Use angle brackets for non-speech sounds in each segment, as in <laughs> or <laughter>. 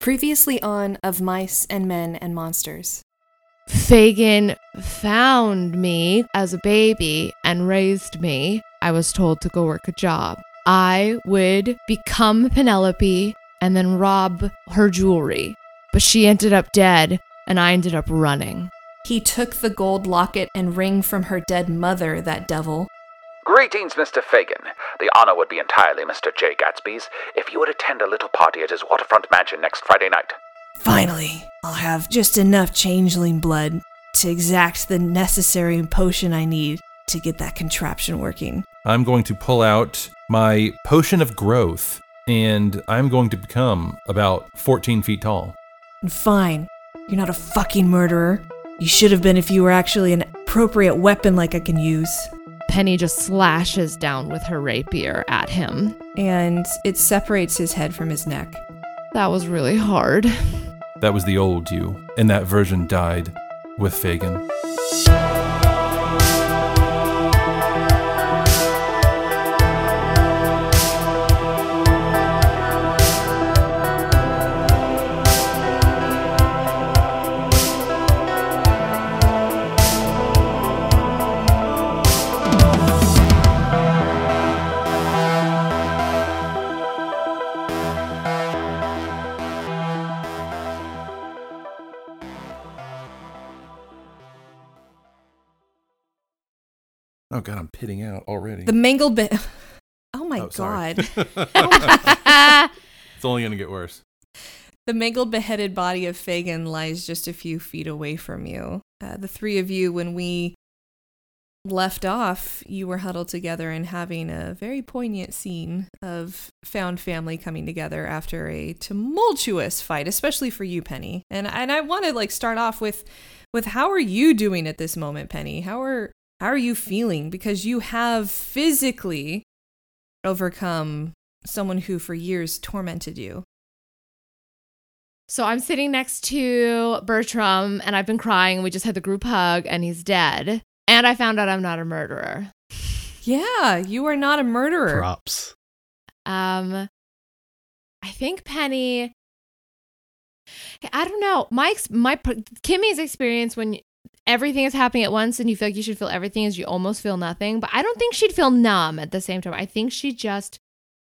Previously on Of Mice and Men and Monsters. Fagin found me as a baby and raised me. I was told to go work a job. I would become Penelope and then rob her jewelry. But she ended up dead and I ended up running. He took the gold locket and ring from her dead mother, that devil. Greetings, Mr. Fagin. The honor would be entirely Mr. J. Gatsby's if you would attend a little party at his waterfront mansion next Friday night. Finally, I'll have just enough changeling blood to exact the necessary potion I need to get that contraption working. I'm going to pull out my potion of growth, and I'm going to become about 14 feet tall. Fine, you're not a fucking murderer. You should have been if you were actually an appropriate weapon like I can use. Penny just slashes down with her rapier at him. And it separates his head from his neck. That was really hard. That was the old you, and that version died with Fagin. Pitting out already. The mangled bit. <laughs> Oh my Oh, god. <laughs> it's only gonna get worse. The mangled, beheaded body of Fagin lies just a few feet away from you. Uh, the three of you, when we left off, you were huddled together and having a very poignant scene of found family coming together after a tumultuous fight, especially for you, Penny. And and I want to like start off with with how are you doing at this moment, Penny? How are how are you feeling? Because you have physically overcome someone who for years tormented you. So I'm sitting next to Bertram and I've been crying. We just had the group hug and he's dead. And I found out I'm not a murderer. Yeah, you are not a murderer. Props. Um I think Penny I don't know. My my Kimmy's experience when everything is happening at once and you feel like you should feel everything as you almost feel nothing, but I don't think she'd feel numb at the same time. I think she just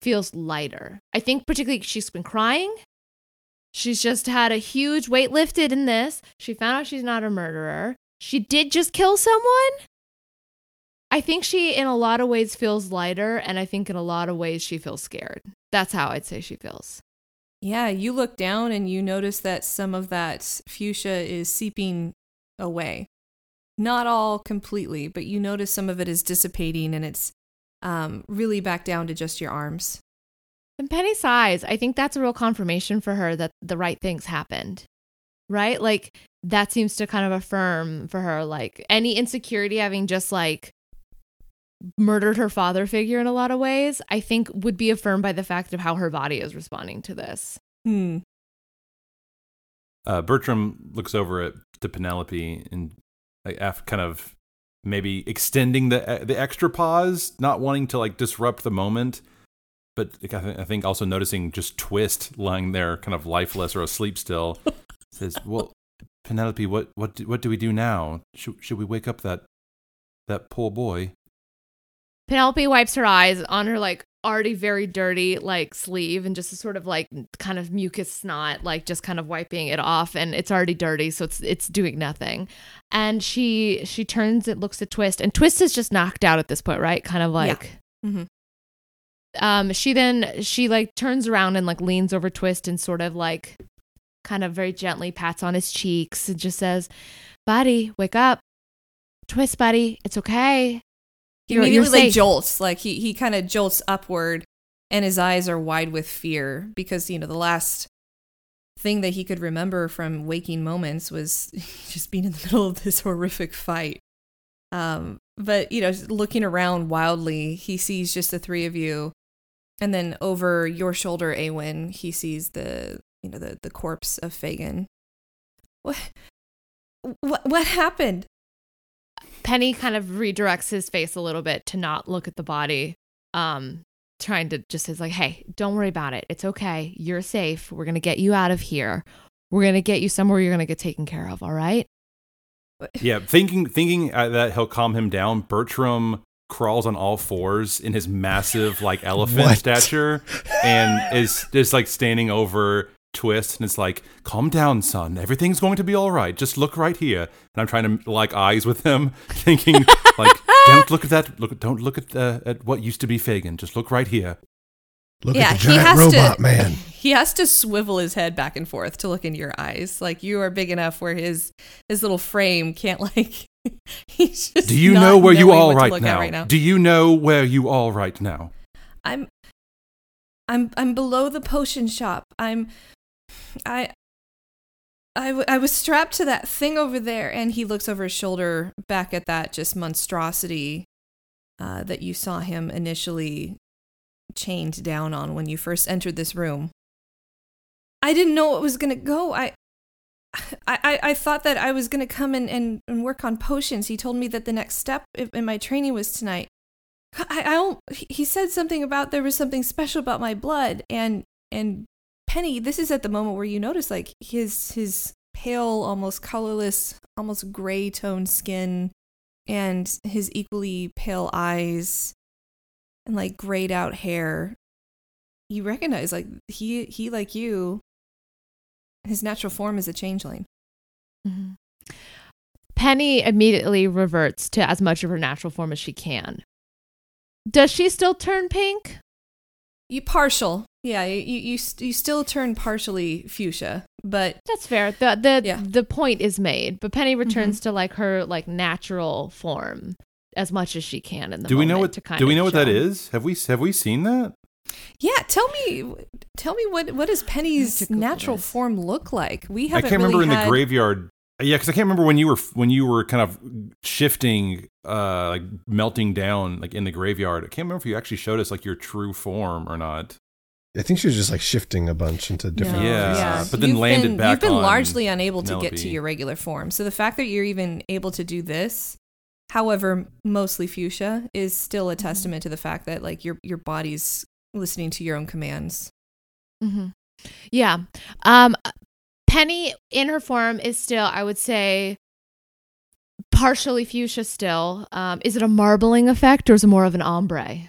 feels lighter. I think particularly she's been crying. She's just had a huge weight lifted in this. She found out she's not a murderer. She did just kill someone. I think she, in a lot of ways, feels lighter, and I think in a lot of ways she feels scared. That's how I'd say she feels. Yeah, you look down and you notice that some of that fuchsia is seeping away. Not all completely, but you notice some of it is dissipating and it's um, really back down to just your arms. And Penny sighs. I think that's a real confirmation for her that the right things happened. Right? Like that seems to kind of affirm for her like any insecurity having just like murdered her father figure in a lot of ways, I think would be affirmed by the fact of how her body is responding to this. Hmm. Uh, Bertram looks over at to Penelope and like, af- kind of maybe extending the the extra pause, not wanting to like disrupt the moment, but like, I, th- I think also noticing just Twist lying there, kind of lifeless or asleep still. <laughs> says, "Well, Penelope, what what do, what do we do now? Should should we wake up that that poor boy?" Penelope wipes her eyes on her like already very dirty like sleeve and just a sort of like kind of mucus snot like just kind of wiping it off and it's already dirty so it's it's doing nothing. And she she turns it looks at twist and twist is just knocked out at this point right? Kind of like mm-hmm. Um she then she like turns around and like leans over twist and sort of like kind of very gently pats on his cheeks and just says buddy wake up. Twist buddy. It's okay You're- immediately you're like safe. jolts, like he he kind of jolts upward, and his eyes are wide with fear because you know the last thing that he could remember from waking moments was <laughs> just being in the <laughs> middle of this horrific fight. Um, but you know, looking around wildly, he sees just the three of you, and then over your shoulder, Awen, he sees the you know the the corpse of Fagin. What? What? What happened? Penny kind of redirects his face a little bit to not look at the body. Um, trying to just is like, hey, don't worry about it. It's okay. You're safe. We're gonna get you out of here. We're gonna get you somewhere you're gonna get taken care of. All right. <laughs> Yeah, thinking thinking uh, that he'll calm him down, Bertram crawls on all fours in his massive like elephant <laughs> What? stature and is just like standing over Twist and it's like, "Calm down, son. Everything's going to be all right. Just look right here." And I'm trying to like eyes with him, <laughs> thinking like, "Don't look at that. Look, don't look at uh, at what used to be Fagin. Just look right here." Look yeah, at the he giant has robot to, man. <laughs> He has to swivel his head back and forth to look into your eyes. Like you are big enough where his his little frame can't <laughs> like. he's just. Do you know where you knowing all what to right now? right now? Do you know where you all right now? I'm. I'm I'm below the potion shop. I'm. I. I, w- I was strapped to that thing over there, and he looks over his shoulder back at that just monstrosity uh, that you saw him initially chained down on when you first entered this room. I didn't know it was gonna go. I, I, I- thought that I was gonna come and, and, work on potions. He told me that the next step in my training was tonight. I, I don't. He said something about there was something special about my blood, and and Penny. This is at the moment where you notice like his his pale, almost colorless, almost gray toned skin, and his equally pale eyes, and like grayed out hair. You recognize like he he like you. His natural form is a changeling. Mm-hmm. Penny immediately reverts to as much of her natural form as she can. Does she still turn pink? You partial, yeah. You you you, still turn partially fuchsia, but That's fair. The the Yeah. the point is made, but Penny returns to like her like natural form as much as she can in the do we know what? to kind Do we of know what that show. is? Have we have we seen that? yeah. Tell me, tell me what what does Penny's natural this. form look like? We I haven't. I can't remember really in the graveyard. Yeah, because I can't remember when you were when you were kind of shifting, uh, like melting down, like in the graveyard. I can't remember if you actually showed us like your true form or not. I think she was just like shifting a bunch into different. No, Yeah, but then You've landed been, back You've been on largely unable to get to your regular form. So the fact that you're even able to do this, however, mostly fuchsia, is still Mm-hmm. a testament to the fact that like your your body's listening to your own commands. hmm Yeah. Um, Penny in her form is still, I would say, partially fuchsia still. Um, is it a marbling effect or is it more of an ombre?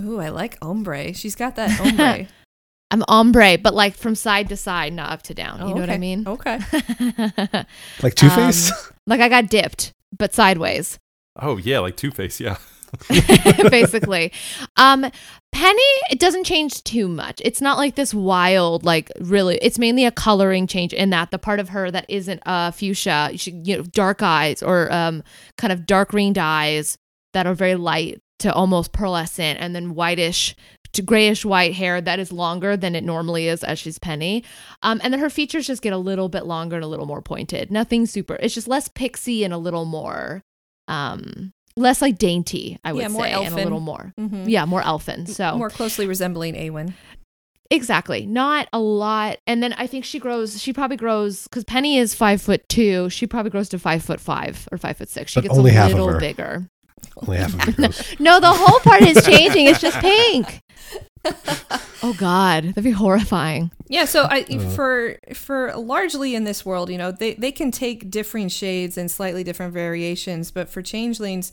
Ooh, I like ombre. She's got that <laughs> ombre. I'm ombre, but like from side to side, not up to down. Oh, you know what I mean? Okay. <laughs> Like Two Face. Um, like I got dipped, but sideways. Oh yeah, like Two Face. Yeah. <laughs> basically. Um, Penny, it doesn't change too much. It's not like this wild, like really. It's mainly a coloring change in that the part of her that isn't uh fuchsia, she, you know, dark eyes or um kind of dark green eyes that are very light to almost pearlescent, and then whitish to grayish white hair that is longer than it normally is as she's Penny. Um, and then her features just get a little bit longer and a little more pointed. Nothing super. It's just less pixie and a little more um less like dainty, I would Yeah, more say, and a little more. Mhm. Yeah, more elfin. So more closely resembling Awen. exactly, not a lot. And then I think she grows. She probably grows because Penny is five foot two. She probably grows to five foot five or five foot six. She But gets only a half little bigger. Only half of <laughs> it goes. No, the whole part is changing. It's just pink. <laughs> oh God, that'd be horrifying. Yeah, so I Uh. for for largely in this world, you know, they they can take differing shades and slightly different variations, but for changelings,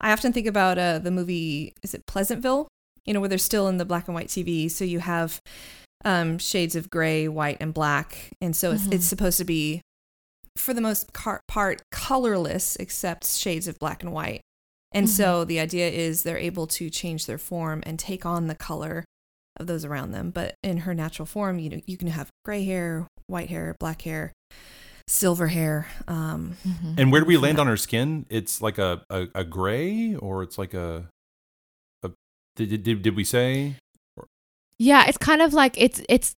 I often think about uh the movie is it Pleasantville you know, where they're still in the black and white TV. So you have um, shades of gray, white, and black, and so it's, Mhm. it's supposed to be, for the most part, colorless except shades of black and white. And so the idea is they're able to change their form and take on the color of those around them. But in her natural form, you know, you can have gray hair, white hair, black hair, silver hair. Um, Mhm. And where do we land on her skin? It's like a, a, a gray, or it's like a. a did, did, did we say? Yeah, it's kind of like it's it's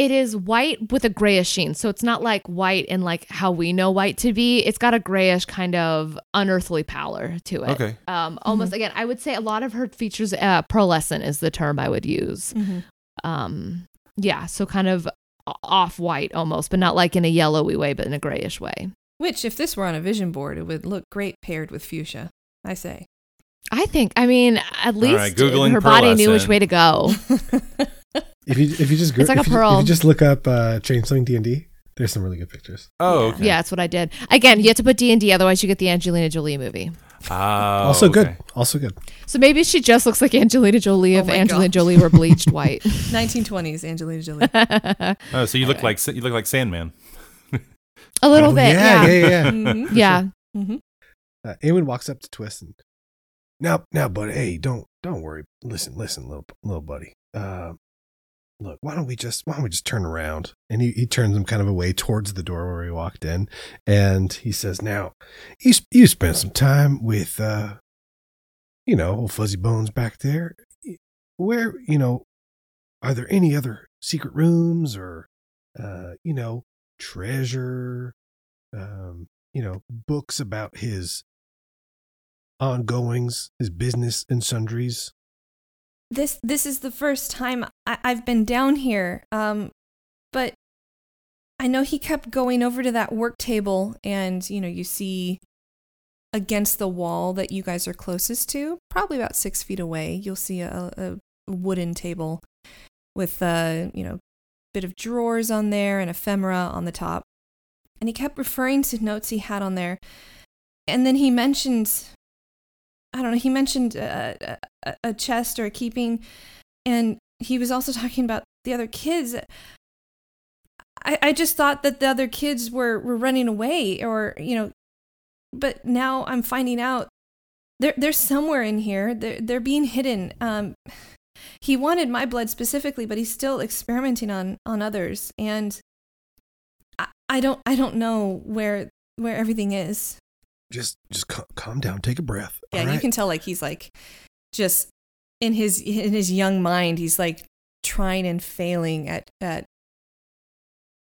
it is white with a grayish sheen. So it's not like white in like how we know white to be. It's got a grayish kind of unearthly pallor to it. Okay. Um almost again, I would say a lot of her features uh pearlescent is the term I would use. Um yeah, so kind of off white almost, but not like in a yellowy way, but in a grayish way. which, if this were on a vision board, it would look great paired with fuchsia. I say. I think I mean at least right, Googling her body knew which way to go. <laughs> If you if you just go, It's like if a you, pearl. If you just look up uh, Changeling D and D, there's some really good pictures. Oh, yeah. okay. Yeah, that's what I did. Again, you have to put D and D, otherwise you get the Angelina Jolie movie. Ah, also good. Also good. So maybe she just looks like Angelina Jolie Oh if my Angelina gosh. Jolie were bleached white. <laughs> <laughs> 1920s Angelina Jolie. <laughs> Oh, so you look like you look like Sandman. A little Oh, bit, Yeah, yeah. yeah, yeah. Mhm. Yeah. Mhm. Uh, Eamon walks up to Twist and now, now, buddy. Hey, don't don't worry. Listen, listen, little little buddy. Uh, look, why don't we just why don't we just turn around? And he, he turns him kind of away towards the door where he walked in, and he says, "Now, you you spent some time with, uh, you know, old Fuzzy Bones back there. Where you know, are there any other secret rooms or, uh, you know, treasure, um, you know, books about his." ongoings, his business and sundries. This this is the first time I, I've been down here. Um, but I know he kept going over to that work table, and you know, you see against the wall that you guys are closest to, probably about six feet away, you'll see a, a wooden table with a you know bit of drawers on there and ephemera on the top. And he kept referring to notes he had on there, and then he mentioned I don't know. He mentioned uh, a, a chest or a keeping, and he was also talking about the other kids. I, I just thought that the other kids were, were running away, or you know, but now I'm finding out they're they're somewhere in here. They're they're being hidden. Um, he wanted my blood specifically, but he's still experimenting on on others, and I, I don't I don't know where where everything is. Just, just cal- calm down, take a breath. Yeah, all you can tell like he's like just in his in his young mind, he's like trying and failing at at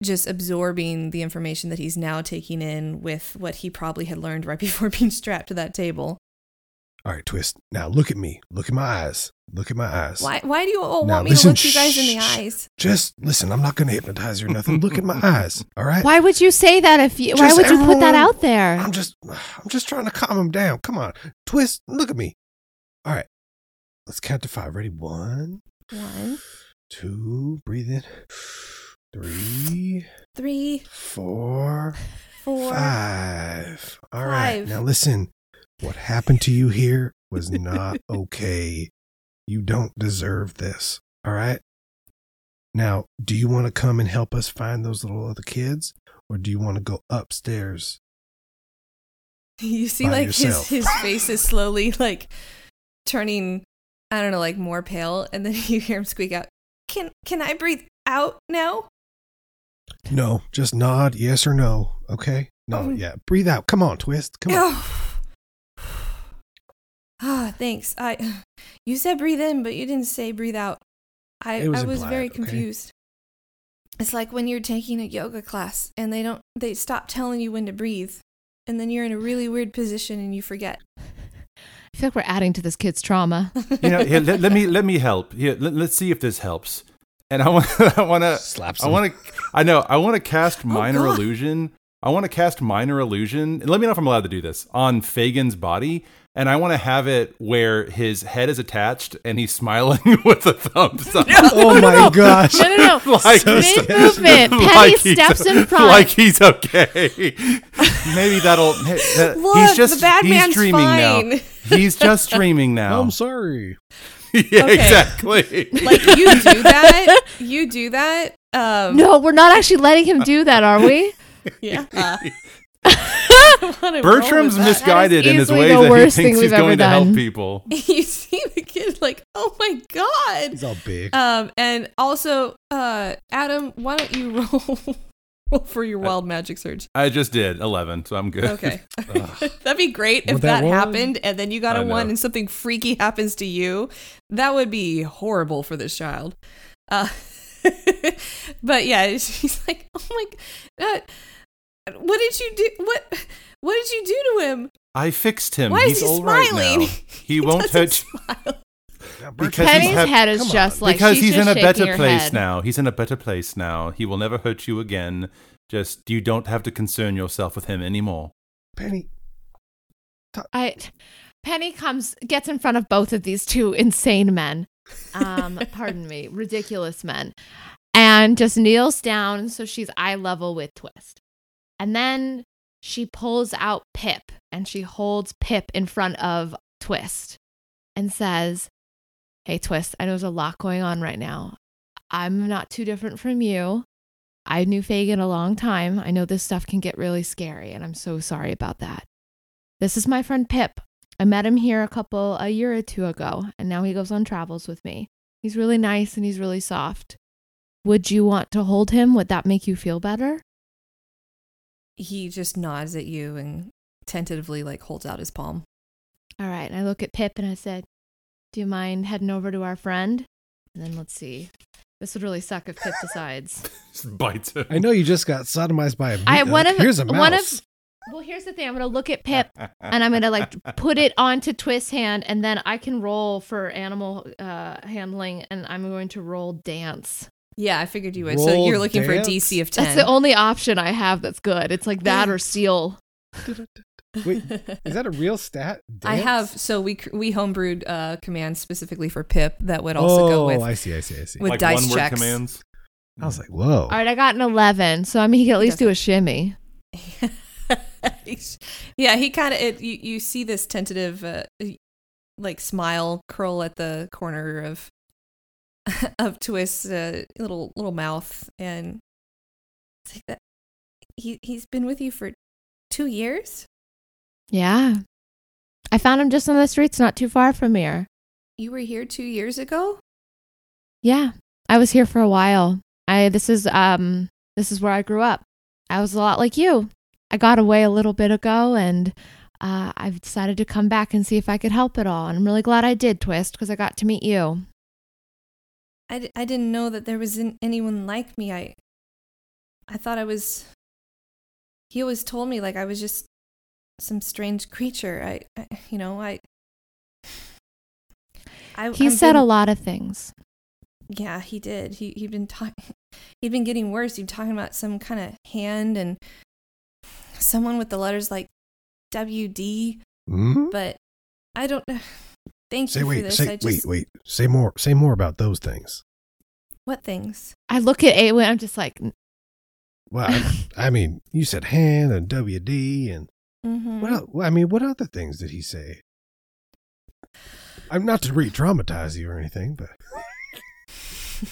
just absorbing the information that he's now taking in with what he probably had learned right <laughs> before being strapped to that table. All right, twist. Now look at me. Look at my eyes. Look at my eyes. Why why do you all Now want me listen, to look you guys in the shh, shh. eyes? Just listen. I'm not going to hypnotize you or nothing. look at my <laughs> eyes. All right. Why would you say that if you? why Just would you put that out there? I'm just, I'm just trying to calm him down. Come on, twist. Look at me. All right. Let's count to five. Ready? One, One, two. Breathe in. Three, three, four, four. Five. All right. Five. Now listen. What happened to you here was not <laughs> okay. You don't deserve this. All right. Now, do you want to come and help us find those little other kids, or do you want to go upstairs? <laughs> You see like yourself. his his face is slowly like turning I don't know, like more pale, and then <laughs> you hear him squeak out, Can can I breathe out now? No, just nod yes or no. Okay. No, Oh. yeah. Breathe out. Come on, twist. Come on. Oh. Ah, thanks. I you said breathe in, but you didn't say breathe out. I was I was implied, very okay? confused. It's like when you're taking a yoga class and they don't they stop telling you when to breathe. And then you're in a really weird position and you forget. I feel like we're adding to this kid's trauma. You know, here, let, let me let me help. Here, let, let's see if this helps. And I want <laughs> I want to Slaps I want to I know I want to cast minor God. illusion. I want to cast minor illusion. And let me know if I'm allowed to do this on Fagin's body. And I want to have it where his head is attached and he's smiling <laughs> with a thumbs up. Oh my gosh. No, no, no. <laughs> Like Mid movement. <laughs> Penny like steps in front. Like he's okay. Maybe that'll. uh, Look, he's just the bad he's man's dreaming fine. now. He's just dreaming now. I'm sorry. yeah, Okay. exactly. Like you do that, you do that. Um, No, we're not actually letting him do that, are we? yeah. Uh, I wanna roll Bertram's misguided in his easily ways the that he worst thing thinks he's we've going to help people. <laughs> You see the kid like, oh my god. He's all big. Um, and also, uh, Adam, why don't you <laughs> roll roll for your wild magic surge? I just did eleven, so I'm good. Okay, <laughs> that'd be great if that, that happened, and then you got a one, and something freaky happens to you. That would be horrible for this child. Uh, but yeah, she's like, oh my, god, what did you do? What what did you do to him? I fixed him. Why he's is he all right smiling? now. <laughs> He, won't hurt you. smile. Now, because Bertram, Penny's hap- head is just like because she's he's just in a better place head. now. He's in a better place now. He will never hurt you again. Just you don't have to concern yourself with him anymore. Penny. I Penny comes gets in front of both of these two insane men. Um, <laughs> pardon me, ridiculous men. And just kneels down so she's eye level with Twist. And then she pulls out Pip and she holds Pip in front of Twist and says, Hey Twist, I know there's a lot going on right now. I'm not too different from you. I knew Fagin a long time. I know this stuff can get really scary, and I'm so sorry about that. This is my friend Pip. I met him here a couple a year or two ago, and now he goes on travels with me. He's really nice and he's really soft. Would you want to hold him? Would that make you feel better? He just nods at you and tentatively like holds out his palm. All right. And I look at Pip and I said, Do you mind heading over to our friend? And then let's see. This would really suck if Pip decides. <laughs> Just bites him. I know you just got sodomized by a. I uh, one of here's a mouse. one of well, here's the thing. I'm gonna look at Pip and I'm gonna like <laughs> put it onto Twist's hand, and then I can roll for animal uh, handling, and I'm going to roll dance. Yeah, I figured you would. so you're looking for a? DC of ten. That's the only option I have that's good. It's like that or seal. <laughs> Wait, is that a real stat? I have so we we homebrewed uh, commands specifically for Pip that would also oh, go with Oh, I see. I see. I see. with like dice one word checks. commands. I was like, whoa. All right, I got an 11, so I mean he can at least do a shimmy. <laughs> yeah, he kind of you you see this tentative uh, like smile curl at the corner of <laughs> of Twist's uh, little little mouth, and like that. He he's been with you for two years. Yeah, I found him just on the streets, not too far from here. You were here two years ago. Yeah, I was here for a while. I this is um this is where I grew up. I was a lot like you. I got away a little bit ago, and uh, I've decided to come back and see if I could help at all. And I'm really glad I did, Twist, because I got to meet you. I, d- I didn't know that there was an- anyone like me. I I thought I was. He always told me like I was just some strange creature. I, I you know I. I He I've said been- a lot of things. Yeah, he did. He he'd been talking. He'd been getting worse. He'd been talking about some kind of hand and someone with the letters like WD. Hmm? But I don't. Thank Say you for wait. this. Say just, wait. Wait. Say more. Say more about those things. What things? I look at Awen. I'm just like, Well, I, I <laughs> mean, you said hand and WD and Mm-hmm. what? el- well, I mean, what other things did he say? I'm not to re-traumatize you or anything, but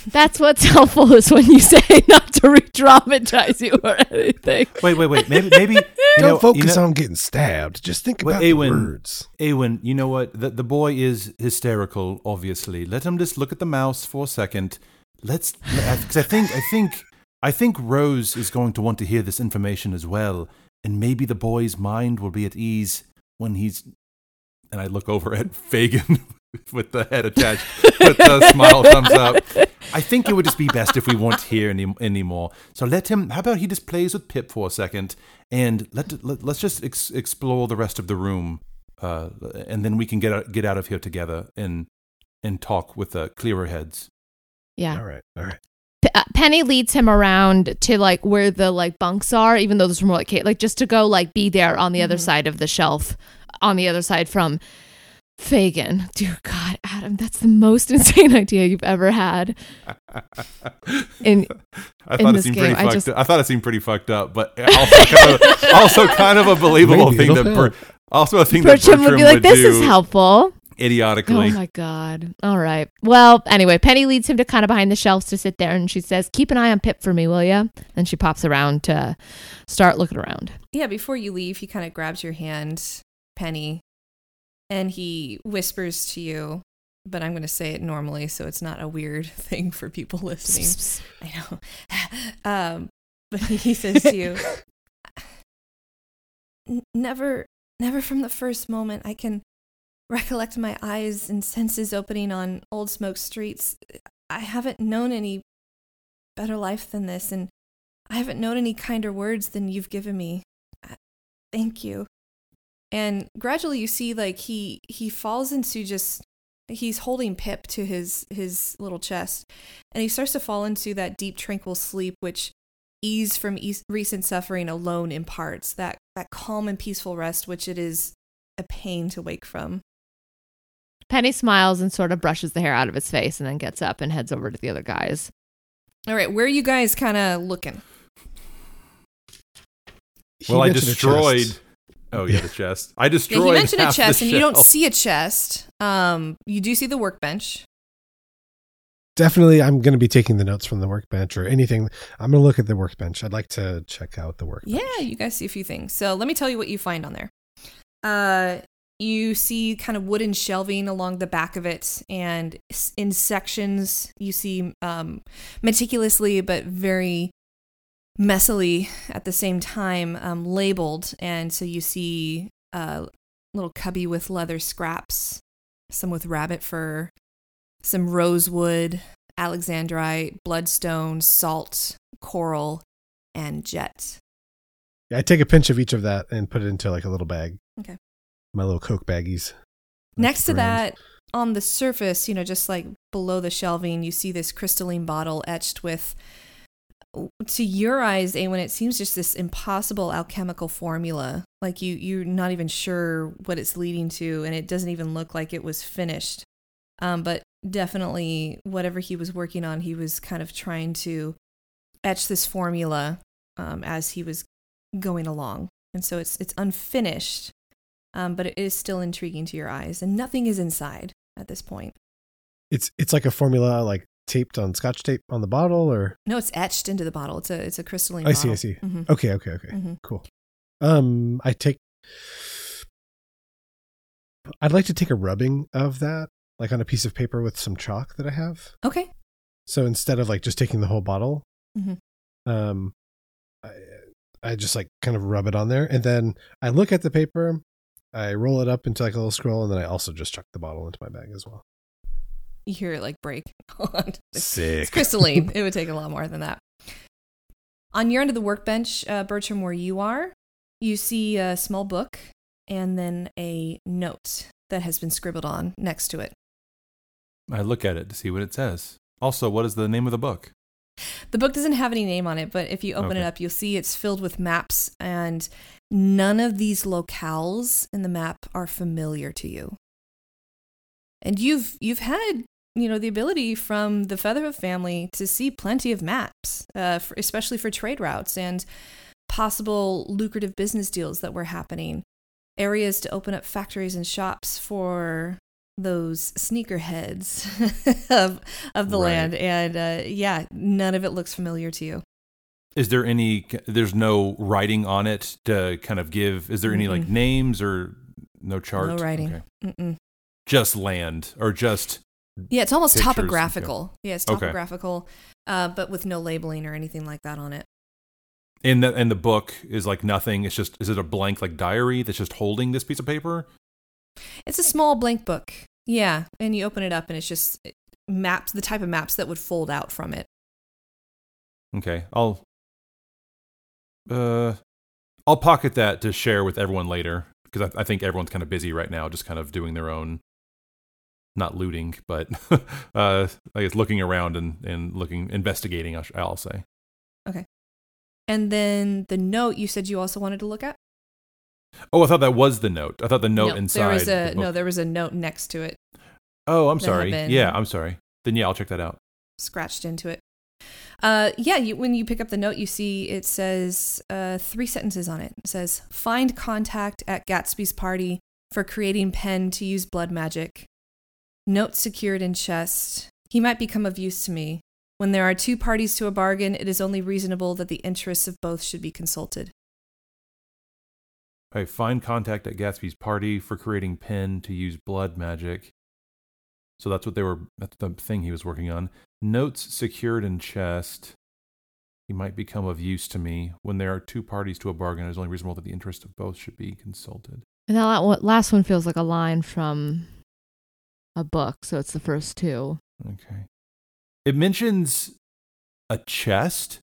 that's what's helpful is when you say <laughs> not to re-traumatize you or anything. Wait, wait, wait. Maybe, maybe you <laughs> don't know, focus you know, on getting stabbed. Just think Well, about Awen- the words. Awen, you know what? The, the boy is hysterical. Obviously, let him just look at the mouse for a second. Let's, because I think, I think, I think Rose is going to want to hear this information as well, and maybe the boy's mind will be at ease when he's. And I look over at <laughs> Fagin <laughs> with the head attached, with the smile thumbs up. I think it would just be best if we weren't here any, anymore. So let him. How about he just plays with Pip for a second, and let, let us just ex- explore the rest of the room, uh, and then we can get out, get out of here together and and talk with uh, clearer heads. Yeah. All right. All right. P- uh, Penny leads him around to like where the like bunks are, even though those are more like ca- like just to go like be there on the other Mhm. side of the shelf, on the other side from Fagin. Dear God, Adam, that's the most <laughs> insane idea you've ever had. <laughs> In I in it this seemed game, pretty I fucked just- up. I thought it seemed pretty fucked up, but <laughs> also kind of, also kind of a believable Maybe thing that help. Ber- also a thing that Bertram Bertram would be like, "This is helpful." idiotically. Oh my god. All right. Well, anyway, Penny leads him to kind of behind the shelves to sit there and she says, "Keep an eye on Pip for me, will you?" And she pops around to start looking around. Yeah, before you leave, he kind of grabs your hand, Penny, and he whispers to you, but I'm going to say it normally so it's not a weird <laughs> thing for people listening. <laughs> I know. <laughs> um, but he says to you, never, never from the first moment I can recollect my eyes and senses opening on old smoke streets. I haven't known any better life than this, and I haven't known any kinder words than you've given me. Thank you. And gradually you see like he he falls into just he's holding Pip to his his little chest and he starts to fall into that deep tranquil sleep which ease from eas- recent suffering alone imparts that that calm and peaceful rest which it is a pain to wake from. Penny smiles and sort of brushes the hair out of his face and then gets up and heads over to the other guys. All right, where are you guys kind of looking? He well, I mentioned a destroyed. Chest. Oh yeah, the chest. I Yeah, destroyed. he mentioned a half the chest, and you don't see a chest. Um, you do see the workbench. Definitely, I'm going to be taking the notes from the workbench or anything. I'm going to look at the workbench. I'd like to check out the workbench. Yeah, you guys see a few things. So let me tell you what you find on there. Uh, you see kind of wooden shelving along the back of it, and in sections you see um, meticulously but very messily at the same time um, labeled. And so you see a little cubby with leather scraps, some with rabbit fur, some rosewood, alexandrite, bloodstone, salt, coral, and jet. Yeah, I take a pinch of each of that and put it into like a little bag. Okay. My little Coke baggies. Next to that, on the surface, you know, just like below the shelving, you see this crystalline bottle etched with, to your eyes, Awen, it seems just this impossible alchemical formula. Like you, you're not even sure what it's leading to, and it doesn't even look like it was finished. Um, but definitely, whatever he was working on, he was kind of trying to etch this formula um, as he was going along, and so it's it's unfinished um, but it is still intriguing to your eyes, and nothing is inside at this point. It's it's like a formula like taped on scotch tape on the bottle or No, it's etched into the bottle. It's a it's a crystalline. I see. I see. Mhm. Okay, okay, okay. Mhm. Cool. Um I take I'd like to take a rubbing of that like on a piece of paper with some chalk that I have. Okay. So instead of like just taking the whole bottle, Mhm. um, I, I just like kind of rub it on there, and then I look at the paper, I roll it up into like a little scroll, and then I also just chuck the bottle into my bag as well. You hear it like break. <laughs> Sick. it's crystalline. <laughs> it would take a lot more than that. On your end of the workbench, uh, Bertram, where you are, you see a small book and then a note that has been scribbled on next to it. I look at it to see what it says. Also, what is the name of the book? The book doesn't have any name on it, but if you open it up, you'll see it's filled with maps, and none of these locales in the map are familiar to you. And you've you've had you know the ability from the Featherhoof family to see plenty of maps, uh, for, especially for trade routes and possible lucrative business deals that were happening, areas to open up factories and shops for those sneakerheads <laughs> of of the Right. land and uh, yeah none of it looks familiar to you Is there any? There's no writing on it to kind of give. Is there any like Mm-mm. names or no chart? no writing Okay. Mm-mm. Just land or just yeah it's almost topographical yeah it's Okay. topographical uh, but with no labeling or anything like that on it in the and the book is like nothing. It's just is it a blank like diary that's just holding this piece of paper? it's a small blank book yeah and you open it up and it's just it- maps the type of maps that would fold out from it Okay, I'll uh I'll pocket that to share with everyone later because I, I think everyone's kind of busy right now, just kind of doing their own, not looting, but <laughs> uh I guess looking around and and looking investigating. I'll, I'll say. Okay. And then the note you said you also wanted to look at Oh, I thought that was the note. I thought the note no, inside. there was a book- no there was a note next to it Oh, I'm sorry. Yeah, I'm sorry. Then yeah, I'll check that out. scratched into it. Uh, yeah, you, when you pick up the note, you see it says uh, three sentences on it. It says, "Find contact at Gatsby's party for creating pen to use blood magic. Note secured in chest. He might become of use to me. When there are two parties to a bargain, it is only reasonable that the interests of both should be consulted. Okay, find contact at Gatsby's party for creating pen to use blood magic. So that's what they were. That's the thing he was working on. Notes secured in chest. He might become of use to me. When there are two parties to a bargain, it is only reasonable that the interests of both should be consulted. And that last one feels like a line from a book, so it's the first two. Okay. It mentions a chest.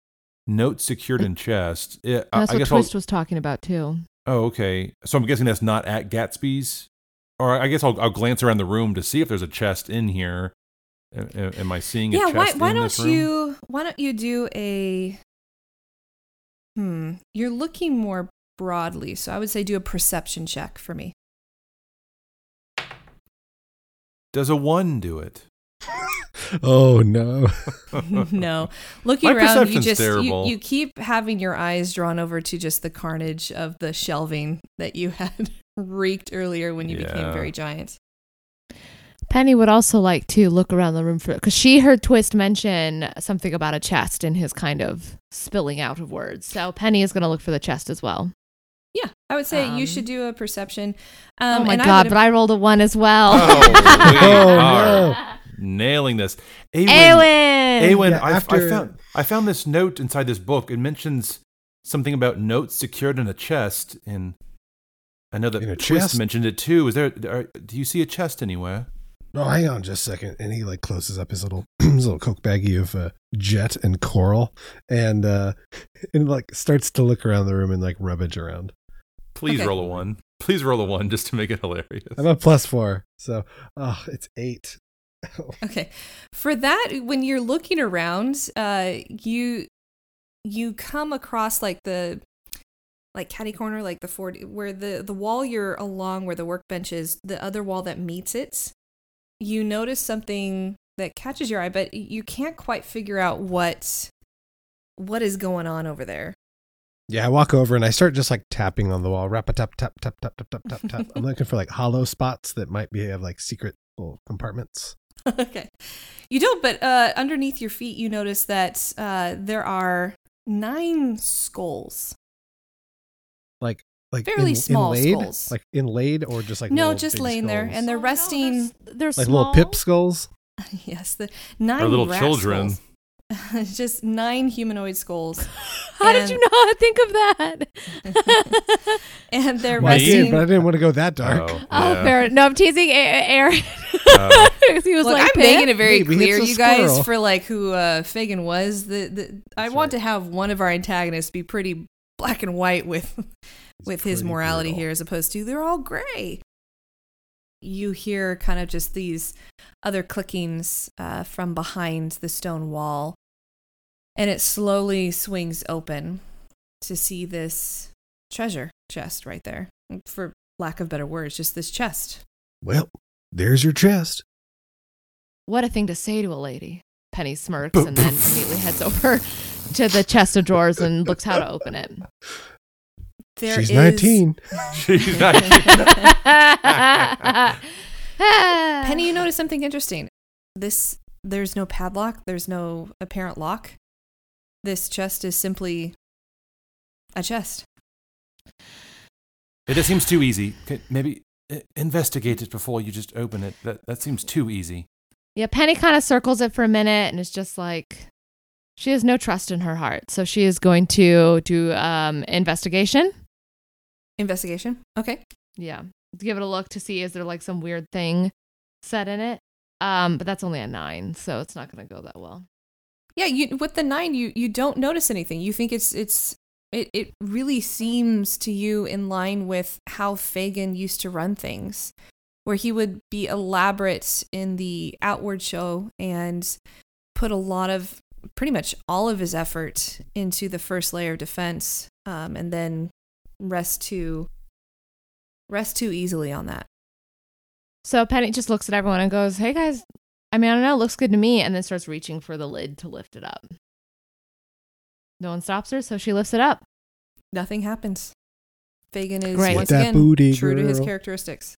Note secured in chest. It, I, That's I what guess I'll- Twist was talking about too. Oh, okay. So I'm guessing that's not at Gatsby's, or I guess I'll, I'll glance around the room to see if there's a chest in here. A- a- Am I seeing a yeah, why why in don't this room? you why don't you do a Hmm, you're looking more broadly, so I would say do a perception check for me. Does a one do it? <laughs> Oh no. <laughs> no. Looking My around, you just you, you keep having your eyes drawn over to just the carnage of the shelving that you <laughs> had wreaked earlier when you became very giant. Penny would also like to look around the room for because she heard Twist mention something about a chest in his kind of spilling out of words. So Penny is going to look for the chest as well. Yeah, I would say you Um, should do a perception. Um, oh my and I god! would- But I rolled a one as well. Oh, <laughs> we Oh, are no. nailing this. Awen, Awen. Awen, Yeah, I, I found I found this note inside this book. It mentions something about notes secured in a chest. And I know that In a Twist chest? mentioned it too. Is there? Are, do you see a chest anywhere? No, hang on just a second. And he like closes up his little <clears throat> his little coke baggie of uh, jet and coral, and uh, <laughs> and like starts to look around the room and like rummage around. Please Okay. roll a one. Please roll a one just to make it hilarious. I'm a plus four, so oh, it's eight. <laughs> Okay. For that, when you're looking around, uh, you you come across like the like catty corner, like the forty where the the wall you're along where the workbench is, the other wall that meets it. You notice something that catches your eye, but you can't quite figure out what what is going on over there. Yeah, I walk over and I start just like tapping on the wall. Rap a tap tap tap tap tap tap tap tap. I'm looking for like hollow spots that might be have like secret little compartments. <laughs> okay. You don't, but uh, underneath your feet, you notice that uh, there are nine skulls. Like like Fairly in- small inlaid? skulls. Like inlaid or just like no, just baby laying there, and they're Oh, no, resting. they're, they're like small. little pip skulls. <laughs> yes, the nine Our little rat children. skulls. <laughs> just nine humanoid skulls, <laughs> How And- did you not think of that? <laughs> and they're Well, I resting. did, but I didn't want to go that dark. Oh, Oh, yeah. fair. No, I'm teasing A- Aaron. Oh. 'Cause he was Look, like, I'm "Pip?" making it very Maybe clear, you guys, squirrel. for like who uh, Fagin was. The, the I That's want right. to have one of our antagonists be pretty black and white with with his morality brutal. here, as opposed to they're all gray. You hear kind of just these other clickings uh, from behind the stone wall, and it slowly swings open to see this treasure chest right there. For lack of better words, just this chest. Well, there's your chest. What a thing to say to a lady. Penny smirks <laughs> and then immediately heads over to the chest of drawers and looks how to open it. There She's is- 19. <laughs> She's <laughs> not. Penny, you notice something interesting. This there's no padlock, there's no apparent lock. This chest is simply a chest. It just seems too easy. Maybe uh, investigate it before you just open it. That that seems too easy. Yeah, Penny kind of circles it for a minute and is just like, she has no trust in her heart. So she is going to do um, investigation. Investigation. Okay. Yeah. Give it a look to see is there like some weird thing set in it. Um, but that's only a nine, so it's not going to go that well. Yeah, you with the nine, you you don't notice anything. You think it's it's it it really seems to you in line with how Fagin used to run things, where he would be elaborate in the outward show and put a lot of pretty much all of his effort into the first layer of defense, um, and then rest too rest too easily on that. So Penny just looks at everyone and goes, Hey guys, I mean, I don't know, it looks good to me. And then starts reaching for the lid to lift it up. No one stops her, so she lifts it up. Nothing happens. Fagin is Great. once that again booty, true to his characteristics.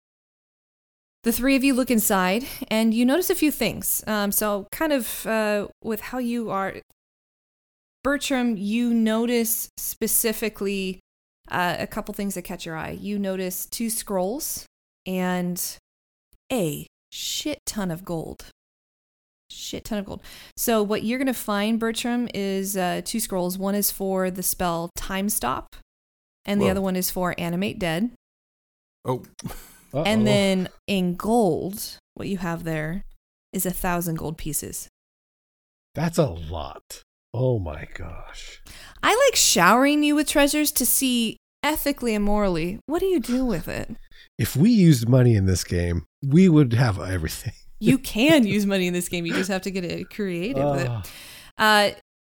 The three of you look inside and you notice a few things. Um, so, kind of uh, with how you are, Bertram, you notice specifically uh, a couple things that catch your eye. You notice two scrolls and a shit ton of gold. Shit ton of gold. So, what you're going to find, Bertram, is uh, two scrolls. One is for the spell Time Stop, and the other one is for Animate Dead. Oh, Uh-oh. And then in gold, what you have there is a thousand gold pieces. that's a lot. Oh my gosh. I like showering you with treasures to see ethically and morally what do you do with it. If we used money in this game, we would have everything. <laughs> You can use money in this game. You just have to get it creative with it. Ah. Uh,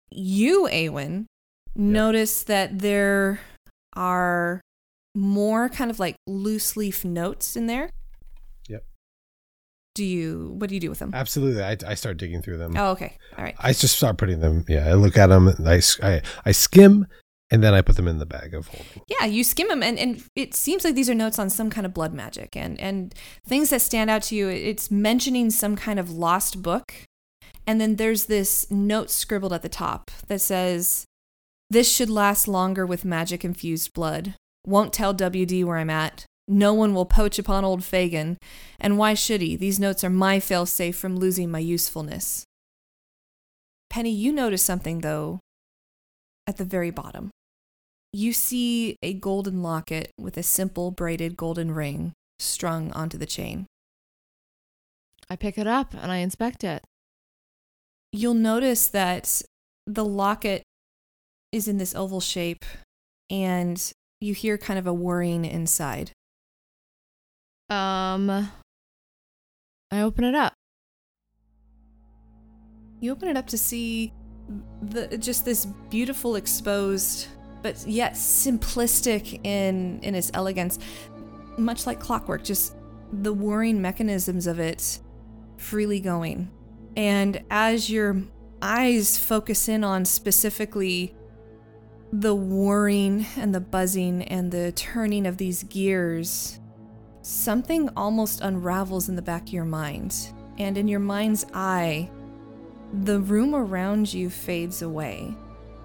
you, Awen, notice that there are more kind of like loose leaf notes in there. Do you? What do you do with them? Absolutely. I, I start digging through them. Oh, okay. All right. I just start putting them. Yeah, I look at them. I, I, I skim, and then I put them in the bag of holding. Yeah, you skim them, and, and it seems like these are notes on some kind of blood magic, and and things that stand out to you. It's mentioning some kind of lost book, and then there's this note scribbled at the top that says, "This should last longer with magic infused blood. Won't tell WD where I'm at. No one will poach upon old Fagin, and why should he? These notes are my failsafe from losing my usefulness." Penny, you notice something though. At the very bottom you see a golden locket with a simple braided golden ring strung onto the chain. I pick it up and I inspect it. You'll notice that the locket is in this oval shape and you hear kind of a whirring inside. Um, I open it up. You open it up to see the just this beautiful exposed but yet simplistic in in its elegance much like clockwork just the whirring mechanisms of it freely going and as your eyes focus in on specifically the whirring and the buzzing and the turning of these gears something almost unravels in the back of your mind and in your mind's eye the room around you fades away.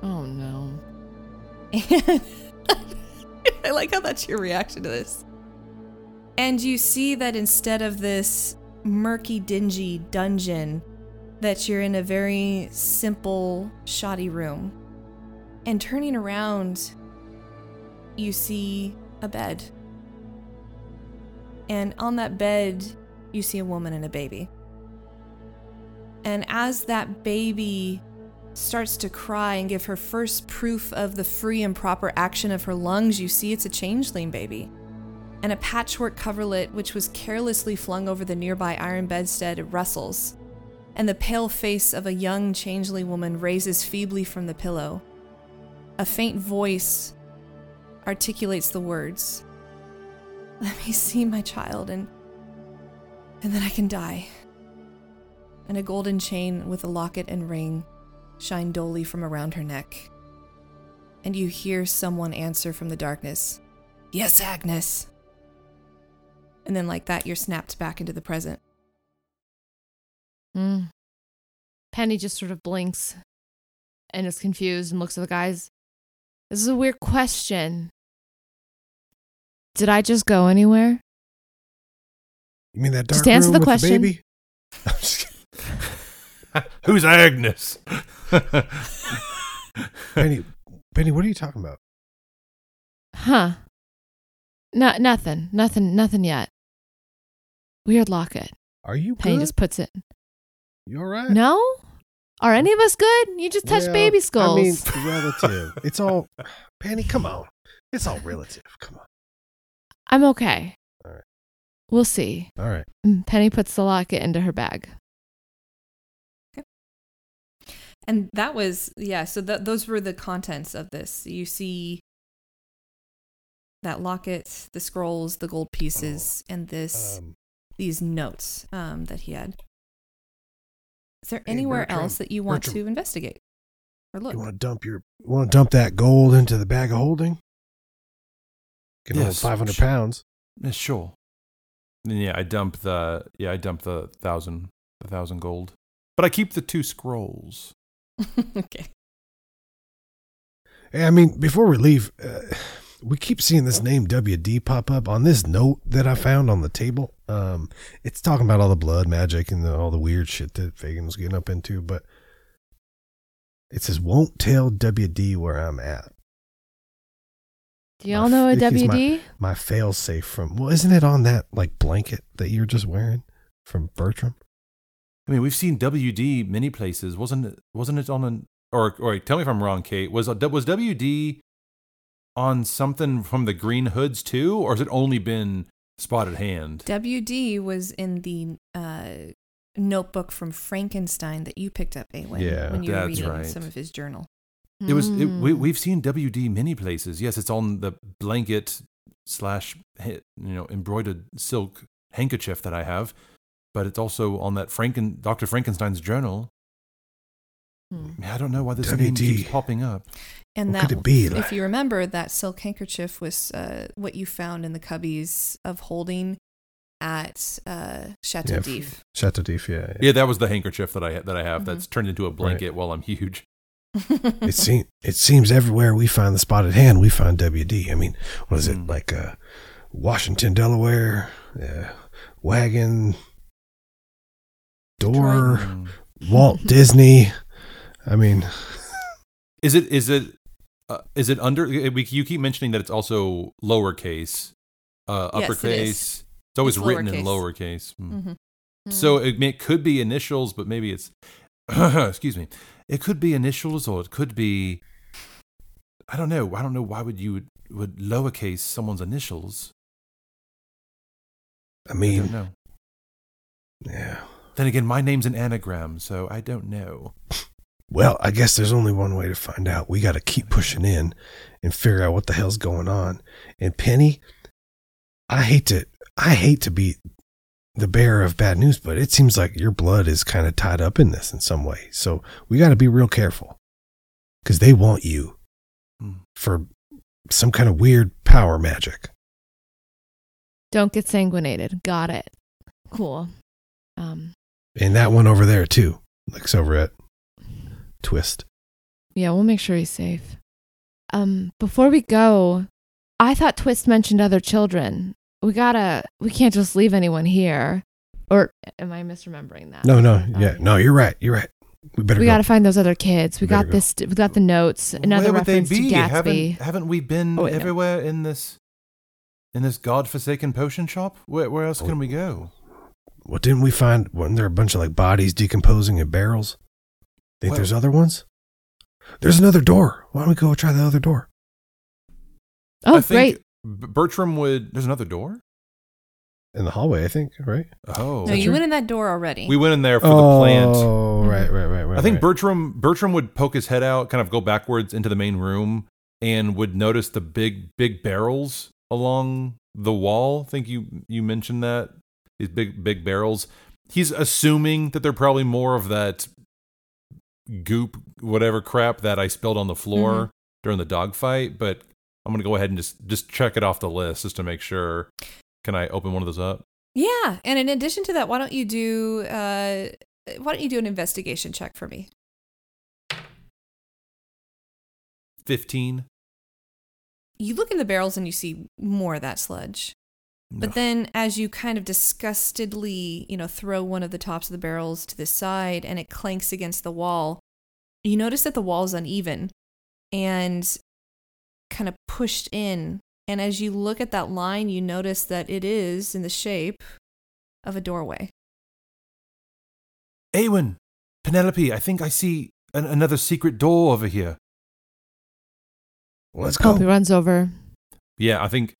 Oh no. And <laughs> I like how that's your reaction to this. And you see that instead of this murky, dingy dungeon, that you're in a very simple, shoddy room. And turning around, you see a bed. And on that bed, you see a woman and a baby. And as that baby starts to cry and give her first proof of the free and proper action of her lungs, you see it's a changeling baby. And a patchwork coverlet, which was carelessly flung over the nearby iron bedstead, rustles. And the pale face of a young changeling woman raises feebly from the pillow. A faint voice articulates the words Let me see my child, and, and then I can die and a golden chain with a locket and ring shine dully from around her neck. And you hear someone answer from the darkness, Yes, Agnes. And then, like that, you're snapped back into the present. Hmm. Penny just sort of blinks and is confused and looks at the guys. This is a weird question. Did I just go anywhere? You mean that dark Just answer room the with question. baby? <laughs> I'm just kidding. <laughs> who's Agnes? <laughs> Penny, Penny, what are you talking about? Huh. No, nothing. Nothing. Nothing yet. Weird locket. Are you Penny good? just puts it. You all right? No? Are any of us good? You just touched Well, baby skulls. I mean, relative. it's all <sighs> Penny. Come on, it's all relative. Come on. I'm okay. All right. We'll see. All right. Mm, Penny puts the locket into her bag. And that was, yeah, so th- those were the contents of this. You see that locket, the scrolls, the gold pieces, and this Um, these notes um, that he had. Is there anywhere Bertram, else that you want Bertram. to investigate or look? you want to dump your, you want to dump that gold into the bag of holding? Can hold Yes. 500 pounds. Yeah, sure. And yeah, I dump the yeah, I dump the thousand the thousand gold. But I keep the two scrolls. <laughs> okay. Hey, I mean, before we leave, uh, we keep seeing this name WD pop up on this note that I found on the table. Um, it's talking about all the blood magic and the, all the weird shit that Fagin was getting up into, but it says, "Won't tell WD where I'm at." Do y'all know a think he's my- WD? My fail safe from well, isn't it on that like blanket that you're just wearing from Bertram? I mean, we've seen WD many places. Wasn't it wasn't it on an or or tell me if I'm wrong, Kate. Was was WD on something from the Green Hoods too, or has it only been Spotted Hand? WD was in the uh, notebook from Frankenstein that you picked up, Awen, Yeah, when you were that's reading right. some of his journal. It was. It, we, Mm. we've seen WD many places. Yes, it's on the blanket slash you know embroidered silk handkerchief that I have, but it's also on that Franken Doctor Frankenstein's journal. Hmm. I don't know why this name WD. keeps popping up. And What that, could it be? if you remember, that silk handkerchief was uh, what you found in the cubbies of holding at uh, Chateau Yeah, f- d'If. Chateau d'If, yeah. yeah. Yeah, that was the handkerchief that I that I have. Mhm. That's turned into a blanket while I'm huge. It seems it seems everywhere we find the spotted hand, we find WD. I mean, what is it Mm. like? Uh, Washington, Delaware, uh, wagon, door, Mm. Walt <laughs> Disney. I mean, Is it is it uh, is it under? We, you keep mentioning that it's also lowercase, uh, Yes, uppercase. is. It's always It's written in lowercase. lowercase. Mm. Mhm. So it, may, it could be initials, but maybe it's <clears throat> excuse me. It could be initials, or it could be. I don't know. I don't know why would you would, lowercase someone's initials. I I don't mean, know. yeah. Then again, my name's an anagram, so I don't know. Well, I guess there's only one way to find out. We got to keep pushing in and figure out what the hell's going on. And Penny, I hate to, I hate to be the bearer of bad news, but it seems like your blood is kind of tied up in this in some way. So we got to be real careful because they want you Hmm. for some kind of weird power magic. Don't get sanguinated. Got it. Cool. Um, And that one over there too, looks over at Twist. yeah, we'll make sure he's safe. Um, before we go, I thought Twist mentioned other children. We gotta. We can't just leave anyone here. Or am I misremembering that? No, no, Oh, yeah, no, you're right. You're right. We better we go. got to find those other kids. We Better got go. this. We got the notes. Another Where would they reference to be? Gatsby. Haven't, haven't we been Oh, wait, no. everywhere in this in this godforsaken potion shop? Where where else can oh. we go? Well, didn't we find wasn't there a bunch of like bodies decomposing in barrels? Think Well- there's other ones? There's another door. Why don't we go try the other door? Oh, I think great. B- Bertram would. There's another door. In the hallway, I think, right? Oh, no, you went in that door already. we went in there for the plant. Oh, right, right, right, right. I think right. Bertram Bertram would poke his head out, kind of go backwards into the main room, and would notice the big big barrels along the wall. I think you you mentioned that these big big barrels. He's assuming that they're probably more of that goop, whatever crap that I spilled on the floor Mhm. during the dogfight. But I'm gonna go ahead and just just check it off the list just to make sure. Can I open one of those up? yeah, and in addition to that, why don't you do uh, why don't you do an investigation check for me? Fifteen. You look in the barrels and you see more of that sludge. But then as you kind of disgustedly, you know, throw one of the tops of the barrels to the side and it clanks against the wall, you notice that the wall is uneven and kind of pushed in. And as you look at that line, you notice that it is in the shape of a doorway. Awen, Penelope, I think I see an- another secret door over here. Let's go. Hope he runs over. Yeah, I think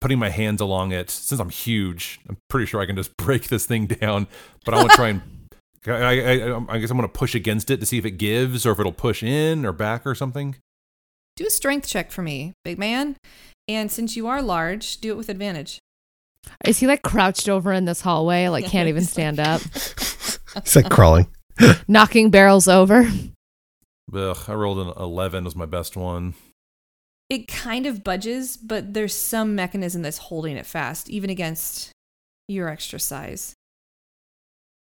putting my hands along it, since I'm huge, I'm pretty sure I can just <laughs> break this thing down. But I want to try and. <laughs> I, I, I, I guess I'm going to push against it to see if it gives or if it'll push in or back or something. Do a strength check for me, big man. And since you are large, do it with advantage. Is he like crouched over in this hallway? Like can't even stand up, <laughs> It's like crawling. <laughs> knocking barrels over. Ugh, I rolled an 11 was my best one. it kind of budges, but there's some mechanism that's holding it fast, even against your extra size.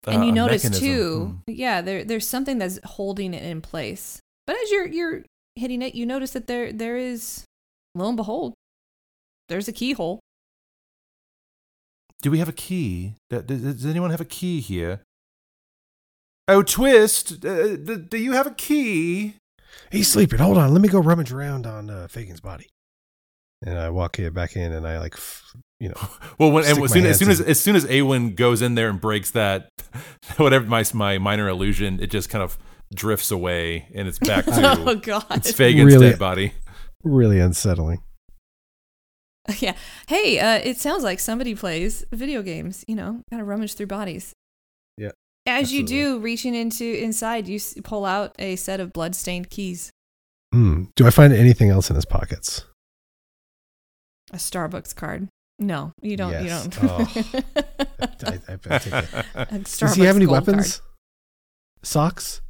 And Uh, you notice mechanism. too, Hmm. yeah, there there's something that's holding it in place. But as you're you're hitting it, you notice that there there is, lo and behold, there's a keyhole. Do we have a key? Does, does anyone have a key here? Oh, Twist, uh, do you have a key? He's sleeping. Hold on. Let me go rummage around on uh, Fagin's body. And I walk it back in, and I like, f- you know, <laughs> Well, when, and as soon, as soon as as soon as Awen goes in there and breaks that, <laughs> whatever my my minor illusion, it just kind of drifts away and it's back <laughs> oh to God! it's Fagin's Really? dead body. really unsettling. <laughs> yeah. Hey, uh, it sounds like somebody plays video games. You know, gotta rummage through bodies. Yeah, As you do, reaching into inside, you s- pull out a set of blood-stained keys. Hmm. Do I find anything else in his pockets? A Starbucks card. No, you don't. You don't. Oh. <laughs> I, I, I take it. Does he have any weapons? card. Socks?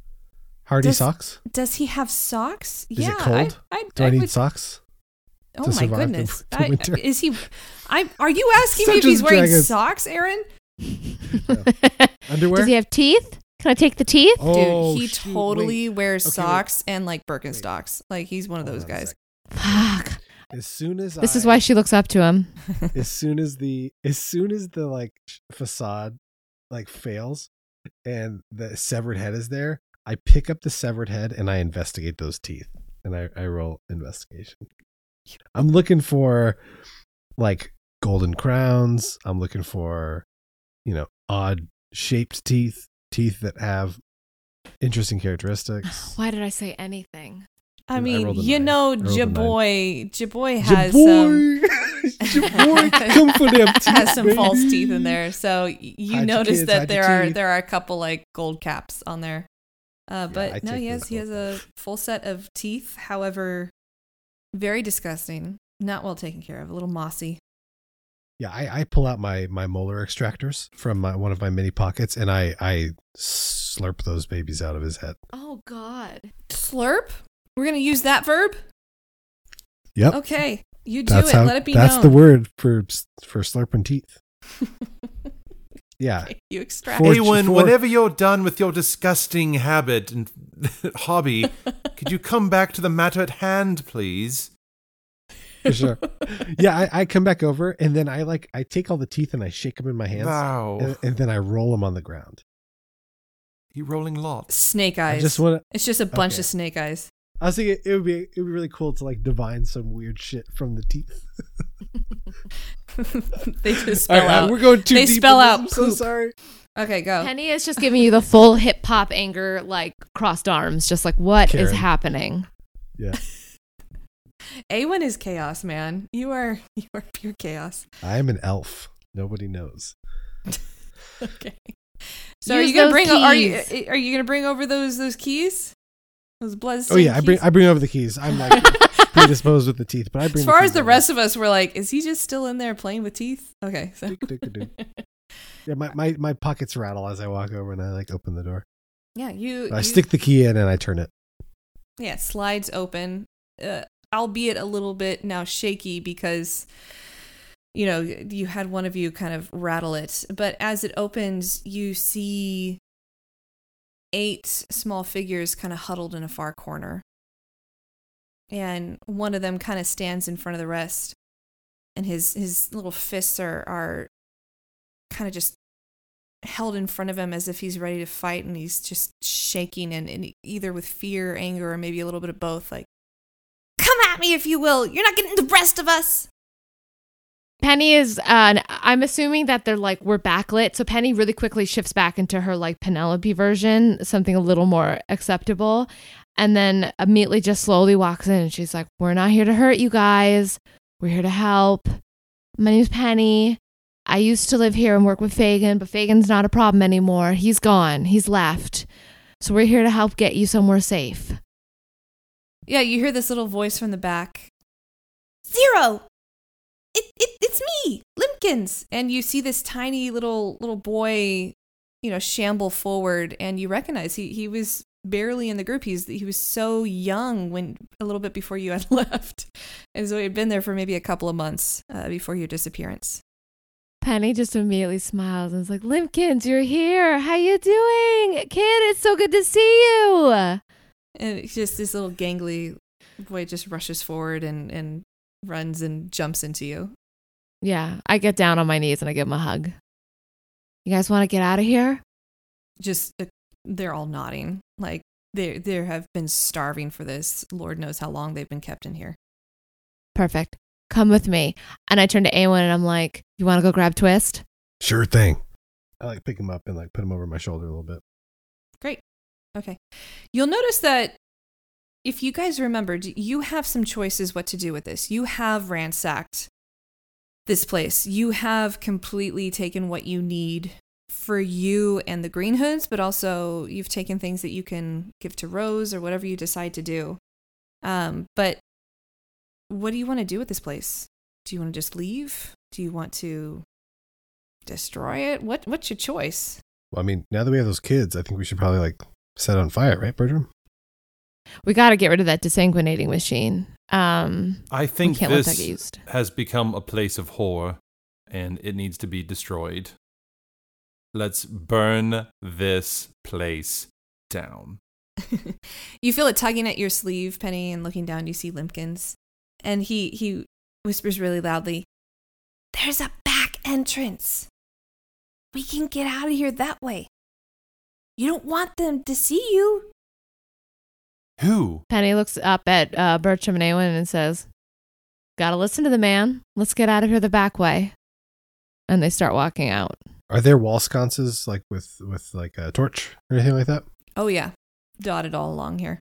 Hardy Does- socks? Does he have socks? Is yeah. it cold? I, I, Do I, I need would- socks? Oh my survive the- goodness! <laughs> the I- <laughs> is he? I are you asking me if he's wearing Dragons. socks, Aaron? <laughs> Underwear? Does he have teeth? Can I take the teeth? Oh, Dude, he shoot, totally wait. wears Okay, wait. socks and like Birkenstocks. Like he's one of Hold those on guys. Fuck. As soon as This is why she looks up to him. as soon as the as soon as the like facade like fails and the severed head is there, I pick up the severed head and I investigate those teeth. And I, I roll investigation. I'm looking for like golden crowns. I'm looking for, you know, odd shaped teeth, teeth that have interesting characteristics. <sighs> Why did I say anything? I I mean, rolled a you nine. know, I rolled a Jaboy, Jaboy has Jaboy! <laughs> some Jaboy, come for them <laughs> teeth, has some false teeth in there. So you Hide notice kids, that there are teeth. there are a couple like gold caps on there. Uh, but I no, he has he has a full set of teeth. However, very disgusting. Not well taken care of. A little mossy. Yeah, I, I pull out my my molar extractors from my, one of my mini pockets, and I I slurp those babies out of his head. Oh God. Slurp. We're gonna use that verb. Yep, Okay, you do that's it. how. Let it be that's known. the word for for slurping teeth. <laughs> Yeah, <laughs> you extract. For- Awen, for- whenever you're done with your disgusting habit and <laughs> hobby, <laughs> could you come back to the matter at hand, please? for sure. Yeah, I, I come back over, and then I like I take all the teeth and I shake them in my hands, Wow. and, and then I roll them on the ground. you rolling lots. Snake I eyes. just want to. it's just a bunch Okay. of snake eyes. I was thinking it would be it would be really cool to like divine some weird shit from the teeth. <laughs> they just All spell right, out. we're going too they deep. spell out I'm so sorry. Okay, go. Penny is just giving you the full hip hop anger, like crossed arms, just like what is Karen. happening? Yeah, <laughs> Awen is chaos, man. You are <laughs> you are pure chaos. I am an elf. Nobody knows. Okay. So are you gonna those bring? Are you are you gonna bring over those those keys? Those blood. Oh yeah, I bring I bring over the keys. I'm like <laughs> predisposed with the teeth, but I bring. As far as the over. rest of us were like, is he just still in there playing with teeth? Okay, so. <laughs> Yeah, my, my my pockets rattle as I walk over and I like open the door. yeah, you. I you- stick the key in and I turn it. Yeah, slides open, uh, albeit a little bit now shaky because, you know, you had one of you kind of rattle it. But as it opens, you see eight small figures kind of huddled in a far corner. And one of them kind of stands in front of the rest. And his, his little fists are, are kind of just held in front of him as if he's ready to fight and he's just shaking and, and either with fear, anger, or maybe a little bit of both. Like, come at me if you will. You're not getting the rest of us. Penny is, uh, I'm assuming that they're like, we're backlit. So Penny really quickly shifts back into her like Penelope version, something a little more acceptable. And then immediately just slowly walks in and she's like, We're not here to hurt you guys. We're here to help. My name's Penny. I used to live here and work with Fagin, but Fagin's not a problem anymore. He's gone, he's left. So we're here to help get you somewhere safe. Yeah, you hear this little voice from the back. Zero. It, it it's me, Limpkins. And you see this tiny little little boy, you know, shamble forward, and you recognize he he was barely in the group. He's he was so young when a little bit before you <laughs> had left, and so he had been there for maybe a couple of months uh, before your disappearance. Penny just immediately smiles and is like, Limpkins, you're here. How you doing? Kid, it's so good to see you. And it's just this little gangly boy just rushes forward and and runs and jumps into you. Yeah, I get down on my knees and I give him a hug. You guys want to get out of here? Just uh, they're all nodding like they they have been starving for this. Lord knows how long they've been kept in here. Perfect. Come with me. And I turn to Awen and I'm like, You want to go grab Twist? Sure thing. I like pick him up and like put him over my shoulder a little bit. Great. Okay. You'll notice that if you guys remembered, you have some choices what to do with this. You have ransacked this place. You have completely taken what you need for you and the Green Hoods, but also you've taken things that you can give to Rose or whatever you decide to do. Um, but what do you want to do with this place? Do you want to just leave? Do you want to destroy it? What What's your choice? Well, I mean, now that we have those kids, I think we should probably like set on fire, right, Bertram? We got to get rid of that desanguinating machine. Um, I think can't let that this used. has become a place of horror and it needs to be destroyed. Let's burn this place down. <laughs> you feel it tugging at your sleeve, Penny, and looking down, you see Limpkins. And he, he whispers really loudly, There's a back entrance. We can get out of here that way. You don't want them to see you. Who? Penny looks up at uh, Bertram and Awen and says, Gotta listen to the man. Let's get out of here the back way. And they start walking out. Are there wall sconces like with with like a torch or anything like that? Oh, yeah. Dotted all along here.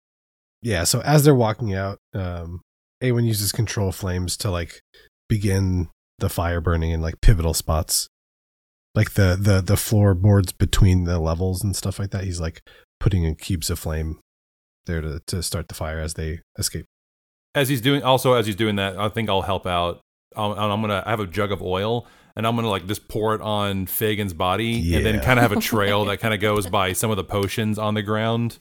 Yeah. So as they're walking out, um, Awen uses control flames to like begin the fire burning in like pivotal spots, like the the the floorboards between the levels and stuff like that. He's like putting in cubes of flame there to to start the fire as they escape. As he's doing, also as he's doing that, I think I'll help out. Um, and I'm gonna I have a jug of oil, and I'm gonna like just pour it on Fagin's body, and then kind of have a trail that kind of goes by some of the potions on the ground.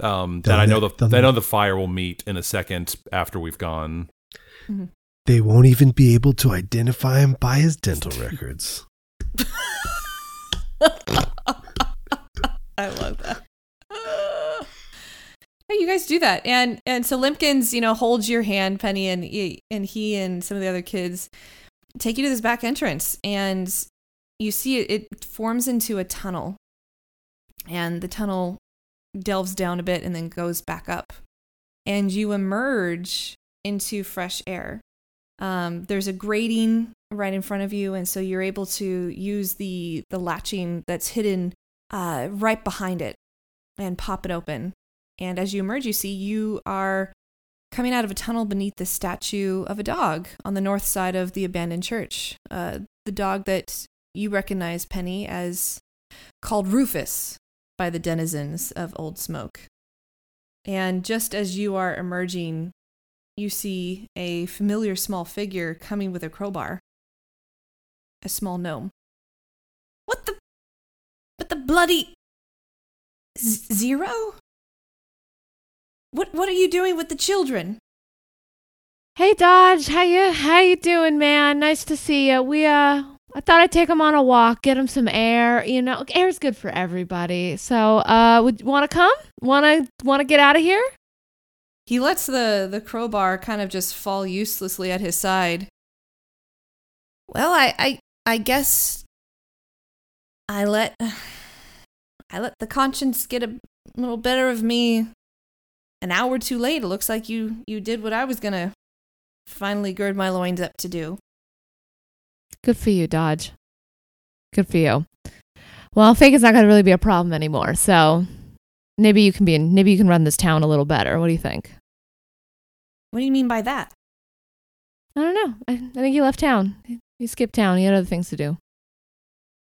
Um, that I know the they'll I know the fire will meet in a second after we've gone. They won't even be able to identify him by his dental <laughs> records. <laughs> I love that. Hey, you guys do that, and and so Limpkins, you know, holds your hand, Penny, and he, and he and some of the other kids take you to this back entrance, and you see it. It forms into a tunnel, and the tunnel delves down a bit and then goes back up, and you emerge into fresh air. Um, there's a grating right in front of you, and so you're able to use the the latching that's hidden uh, right behind it and pop it open. And as you emerge, you see you are coming out of a tunnel beneath the statue of a dog on the north side of the abandoned church. Uh, the dog that you recognize, Penny, as called Rufus by the denizens of Old Smoke. And just as you are emerging, you see a familiar small figure coming with a crowbar. A small gnome. What the? But the bloody. Z- zero? What What are you doing with the children? Hey Dodge, how you how you doing, man? Nice to see you. We uh I thought I'd take him on a walk, get him some air. You know, air's good for everybody. So, uh, would want to come? Want to want to get out of here? He lets the the crowbar kind of just fall uselessly at his side. Well, I I I guess I let I let the conscience get a little better of me an hour too late. It looks like you you did what I was gonna finally gird my loins up to do. Good for you, Dodge. Good for you. Well, fake is not going to really be a problem anymore. So maybe you can be in, maybe you can run this town a little better. What do you think? What do you mean by that? I don't know. I, I think he left town. He skipped town. He had other things to do.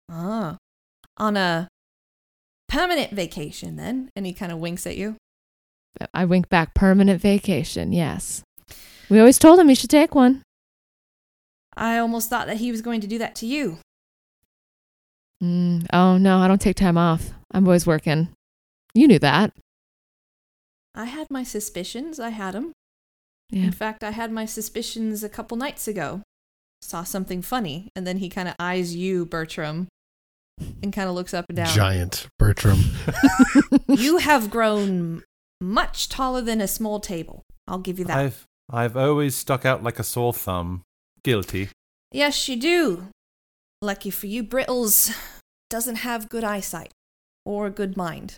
Ah, on a permanent vacation then. And he kind of winks at you. I wink back. Permanent vacation. Yes. We always told him he should take one. I almost thought that he was going to do that to you. Mm, oh no, I don't take time off. I'm always working. You knew that. I had my suspicions. I had them. Yeah. In fact, I had my suspicions a couple nights ago. Saw something funny, and then he kind of eyes you, Bertram, and kind of looks up and down. Giant Bertram. <laughs> You have grown much taller than a small table. I'll give you that. I've I've always stuck out like a sore thumb. Guilty. Yes, you do. Lucky for you, Brittles doesn't have good eyesight or a good mind.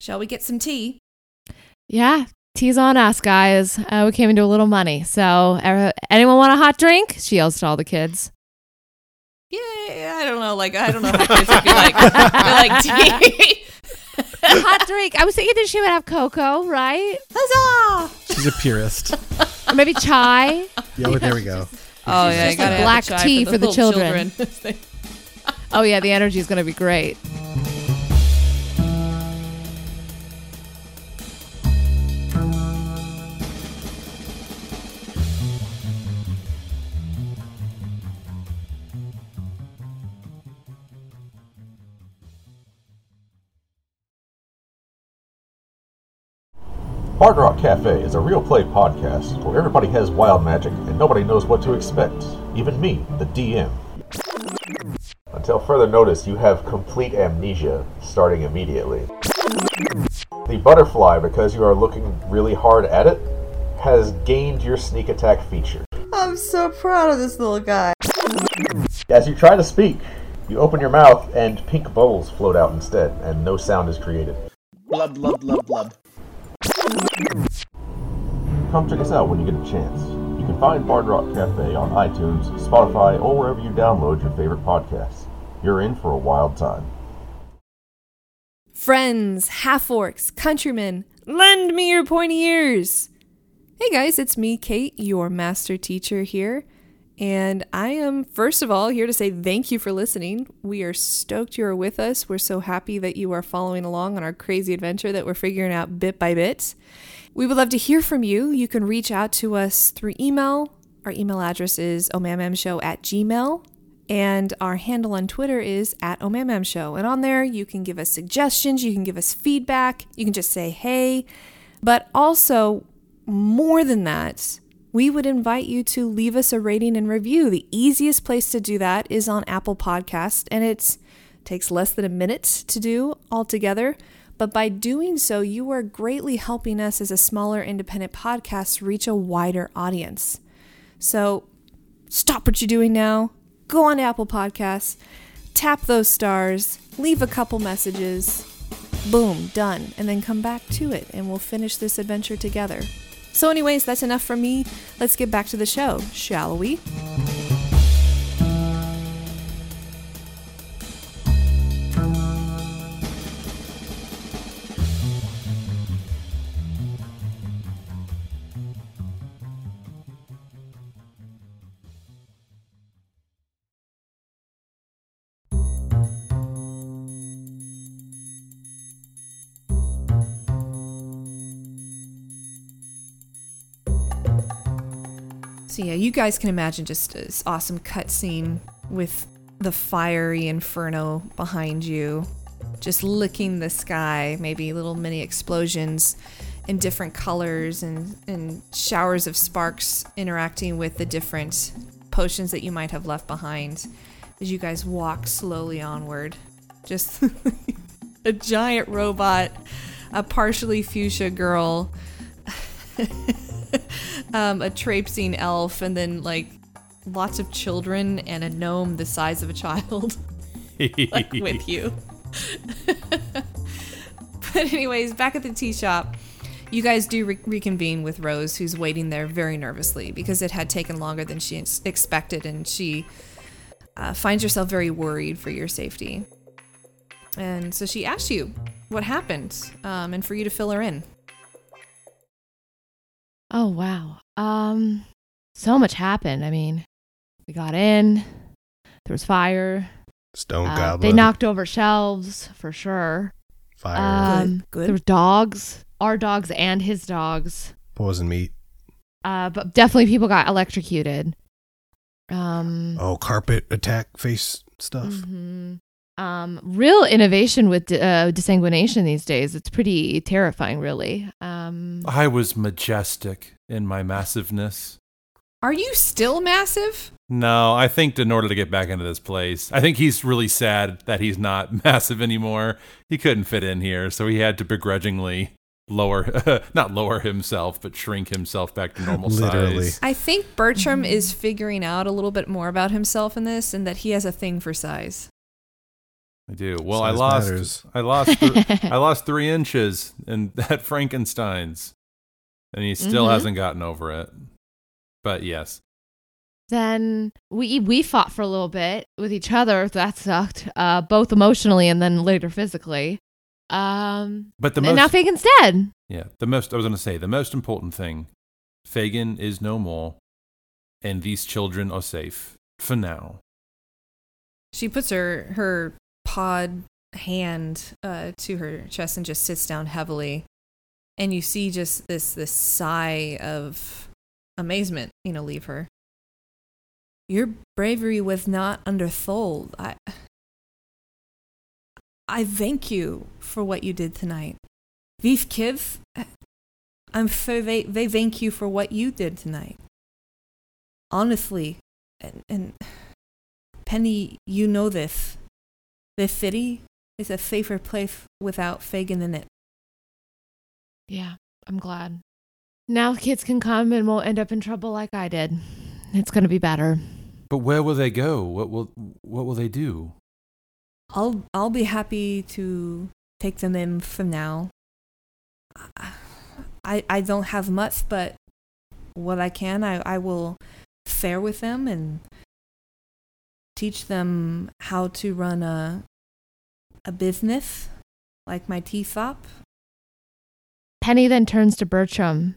Shall we get some tea? Yeah. Tease on us, guys. Uh, we came into a little money. So, uh, anyone want a hot drink? She yells to all the kids. Yeah, I don't know. Like I don't know how kids would be like. They're like <laughs> tea. <laughs> hot drink. I was thinking that she would have cocoa, right? Huzzah! She's a purist. Or maybe chai. Yeah, well, there we go. Oh yeah, you gotta have black chai tea for the little children. <laughs> Oh, yeah. The energy is going to be great. Bard Rock Cafe is a real play podcast where everybody has wild magic and nobody knows what to expect, even me, the DM. Until further notice, you have complete amnesia starting immediately. The butterfly, because you are looking really hard at it, has gained your sneak attack feature. I'm so proud of this little guy. As you try to speak, you open your mouth and pink bubbles float out instead, and no sound is created. Blub, blub, blub, blub. Come check us out when you get a chance. You can find Bard Rock Cafe on iTunes, Spotify, or wherever you download your favorite podcasts. You're in for a wild time. Friends, half orcs, countrymen, lend me your pointy ears. Hey guys, it's me, Kate, your master teacher here. And I am, first of all, here to say thank you for listening. We are stoked you are with us. We're so happy that you are following along on our crazy adventure that we're figuring out bit by bit. We would love to hear from you. You can reach out to us through email. Our email address is omammshow at gmail. And our handle on Twitter is at omammshow. And on there, you can give us suggestions, you can give us feedback, you can just say hey. But also, more than that, we would invite you to leave us a rating and review. The easiest place to do that is on Apple Podcast, and it takes less than a minute to do altogether. But by doing so, you are greatly helping us as a smaller independent podcast reach a wider audience. So stop what you're doing now, go on Apple Podcasts, tap those stars, leave a couple messages, boom, done, and then come back to it, and we'll finish this adventure together. So, anyways, that's enough for me. Let's get back to the show, shall we? So yeah, you guys can imagine just this awesome cutscene with the fiery inferno behind you, just licking the sky, maybe little mini explosions in different colors and, and showers of sparks interacting with the different potions that you might have left behind as you guys walk slowly onward. Just <laughs> a giant robot, a partially fuchsia girl. <laughs> um, a traipsing elf, and then like lots of children and a gnome the size of a child like <laughs> <laughs> with you. <laughs> but anyways, back at the tea shop, you guys do re- reconvene with Rose, who's waiting there very nervously because it had taken longer than she ex- expected, and she uh, finds herself very worried for your safety. And so she asks you what happened, um, and for you to fill her in. Oh wow. Um so much happened. I mean, we got in. There was fire. Stone Uh, Goblin. they knocked over shelves for sure. fire, Um, good. There were dogs, our dogs and his dogs. poison meat. Uh, but definitely people got electrocuted. Um, Oh, carpet attack face stuff. mhm. Um, real innovation with uh, desanguination these days. It's pretty terrifying, really. Um, I was majestic in my massiveness. Are you still massive? No, I think in order to get back into this place, I think he's really sad that he's not <laughs> massive anymore. He couldn't fit in here, so he had to begrudgingly lower, <laughs> not lower himself, but shrink himself back to normal Literally. size. I think Bertram is figuring out a little bit more about himself in this and that he has a thing for size. I do. Well, I lost. matters. I lost. Th- I <laughs> lost three inches in <laughs> that Frankenstein's, and he still Mhm. hasn't gotten over it. But yes, then we we fought for a little bit with each other. That sucked, uh, both emotionally and then later physically. Um, but the and most. now Fagin's dead. yeah, the most. I was going to say the most important thing. Fagin is no more, and these children are safe for now. She puts her her pod hand uh, to her chest and just sits down heavily, and you see just this this sigh of amazement, you know, leave her. Your bravery was not undersold. I I thank you for what you did tonight. These kids, I'm sure they, they thank you for what you did tonight. Honestly, and, and Penny, you know this. This city is a safer place without Fagin in it. Yeah, I'm glad. Now kids can come and won't end up in trouble like I did. It's gonna be better. But where will they go? What will What will they do? I'll I'll be happy to take them in for now. I I don't have much, but what I can, I, I will fare with them and teach them how to run a a business like my tea shop. Penny then turns to Bertram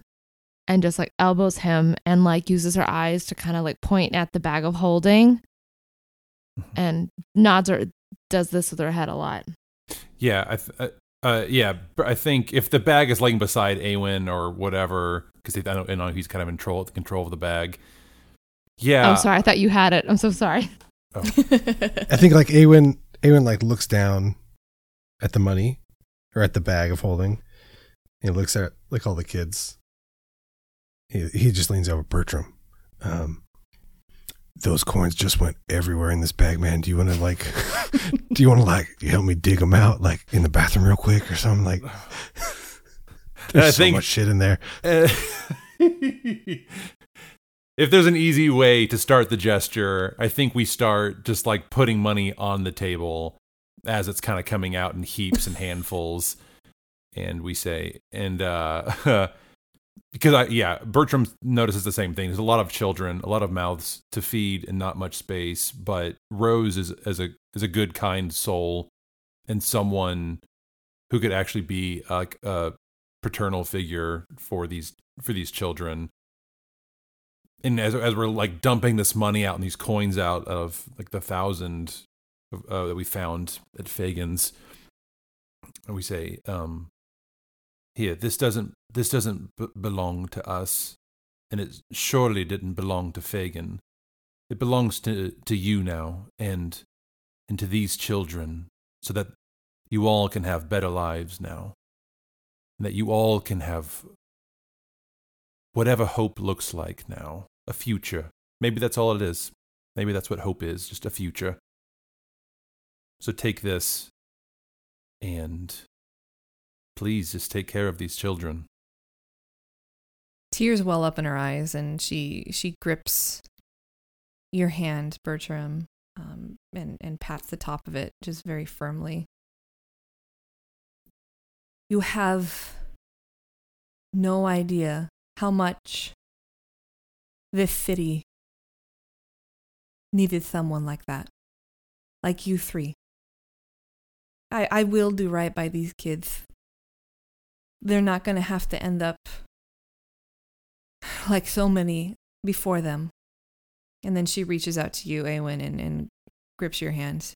and just like elbows him and like uses her eyes to kind of like point at the bag of holding and nods or does this with her head a lot. Yeah, I th- uh, uh, yeah, I think if the bag is laying beside Awen or whatever, because I don't, you know he's kind of in control, the control of the bag. Yeah. I'm sorry. I thought you had it. I'm so sorry. Oh. I think like Awen, Awen like looks down at the money or at the bag of holding. He looks at like all the kids. He he just leans over Bertram. Um, those coins just went everywhere in this bag, man. Do you want to like? <laughs> do you want to like you help me dig them out, like in the bathroom, real quick, or something? Like, <sighs> there's I so think- much shit in there. <laughs> Uh, if there's an easy way to start the gesture, I think we start just like putting money on the table as it's kind of coming out in heaps and handfuls. And we say, and uh, <laughs> because I, yeah, Bertram notices the same thing. There's a lot of children, a lot of mouths to feed, and not much space. But Rose is as a is a good, kind soul, and someone who could actually be like a paternal figure for these for these children. And as as we're like dumping this money out and these coins out of like the thousand uh, that we found at Fagin's, we say, um, "Here, this doesn't this doesn't b- belong to us, and it surely didn't belong to Fagin. It belongs to to you now, and and to these children, so that you all can have better lives now, and that you all can have whatever hope looks like now, a future. Maybe that's all it is. Maybe that's what hope is, just a future. So take this and please just take care of these children. Tears well up in her eyes, and she she grips your hand, Bertram, um, and and pats the top of it just very firmly. You have no idea how much this city needed someone like that, like you three. I I will do right by these kids. They're not going to have to end up like so many before them. And then she reaches out to you, Awen, and, and grips your hand.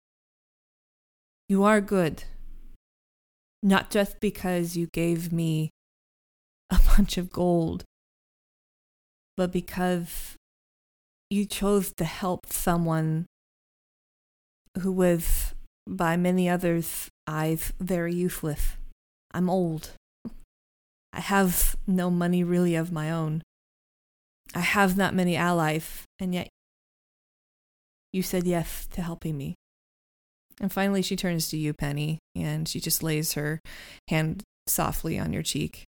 You are good. Not just because you gave me a <laughs> bunch of gold, but because you chose to help someone who was by many others, I've very useless. I'm old. I have no money really of my own. I have not many allies, and yet you said yes to helping me. And finally, she turns to you, Penny, and she just lays her hand softly on your cheek.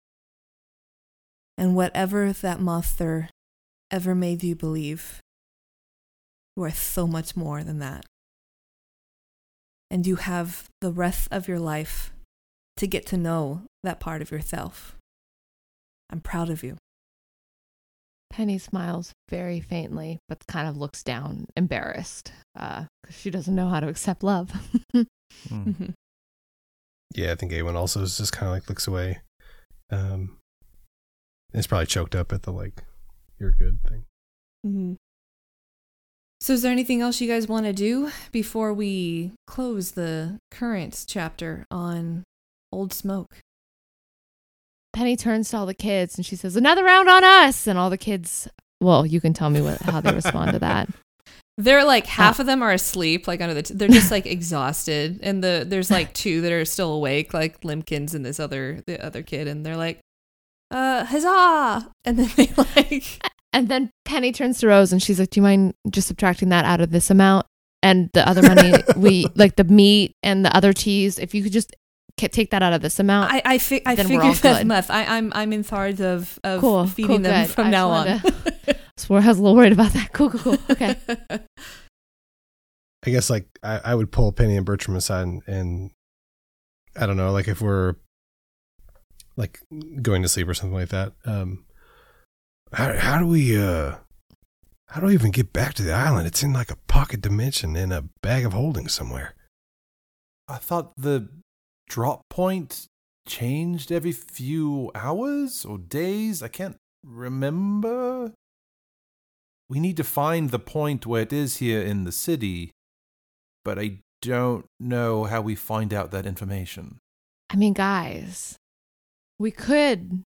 And whatever that monster ever made you believe, you are so much more than that. And you have the rest of your life to get to know that part of yourself. I'm proud of you. Penny smiles very faintly, but kind of looks down, embarrassed, because she doesn't know how to accept love. <laughs> Hmm. Yeah, I think Awen also is just kind of like looks away. Um, it's probably choked up at the like, you're good thing. Mm-hmm. So, is there anything else you guys want to do before we close the current chapter on Old Smoke? Penny turns to all the kids and she says, "Another round on us!" And all the kids, well, you can tell me what how they respond to that. <laughs> They're like half of them are asleep, like under the. T- they're just like exhausted, and the there's like two that are still awake, like Limpkins and this other the other kid, and they're like, "Uh, huzzah!" And then they <laughs> like And then Penny turns to Rose and she's like, "Do you mind just subtracting that out of this amount and the other money <laughs> we like the meat and the other teas? If you could just ca- take that out of this amount." I I, fi- I Then we're figured that good. much. I, I'm I'm in charge of of Cool, feeding cool, them good. from I now on. wanted <laughs> Swore I was a little worried about that. Cool, cool, cool. Okay. I guess like I, I would pull Penny and Bertram aside and, and I don't know, like if we're like going to sleep or something like that. Um, how how do we uh how do we even get back to the island? It's in like a pocket dimension in a bag of holding somewhere. I thought the drop point changed every few hours or days. I can't remember. We need to find the point where it is here in the city, but I don't know how we find out that information. I mean, guys, we could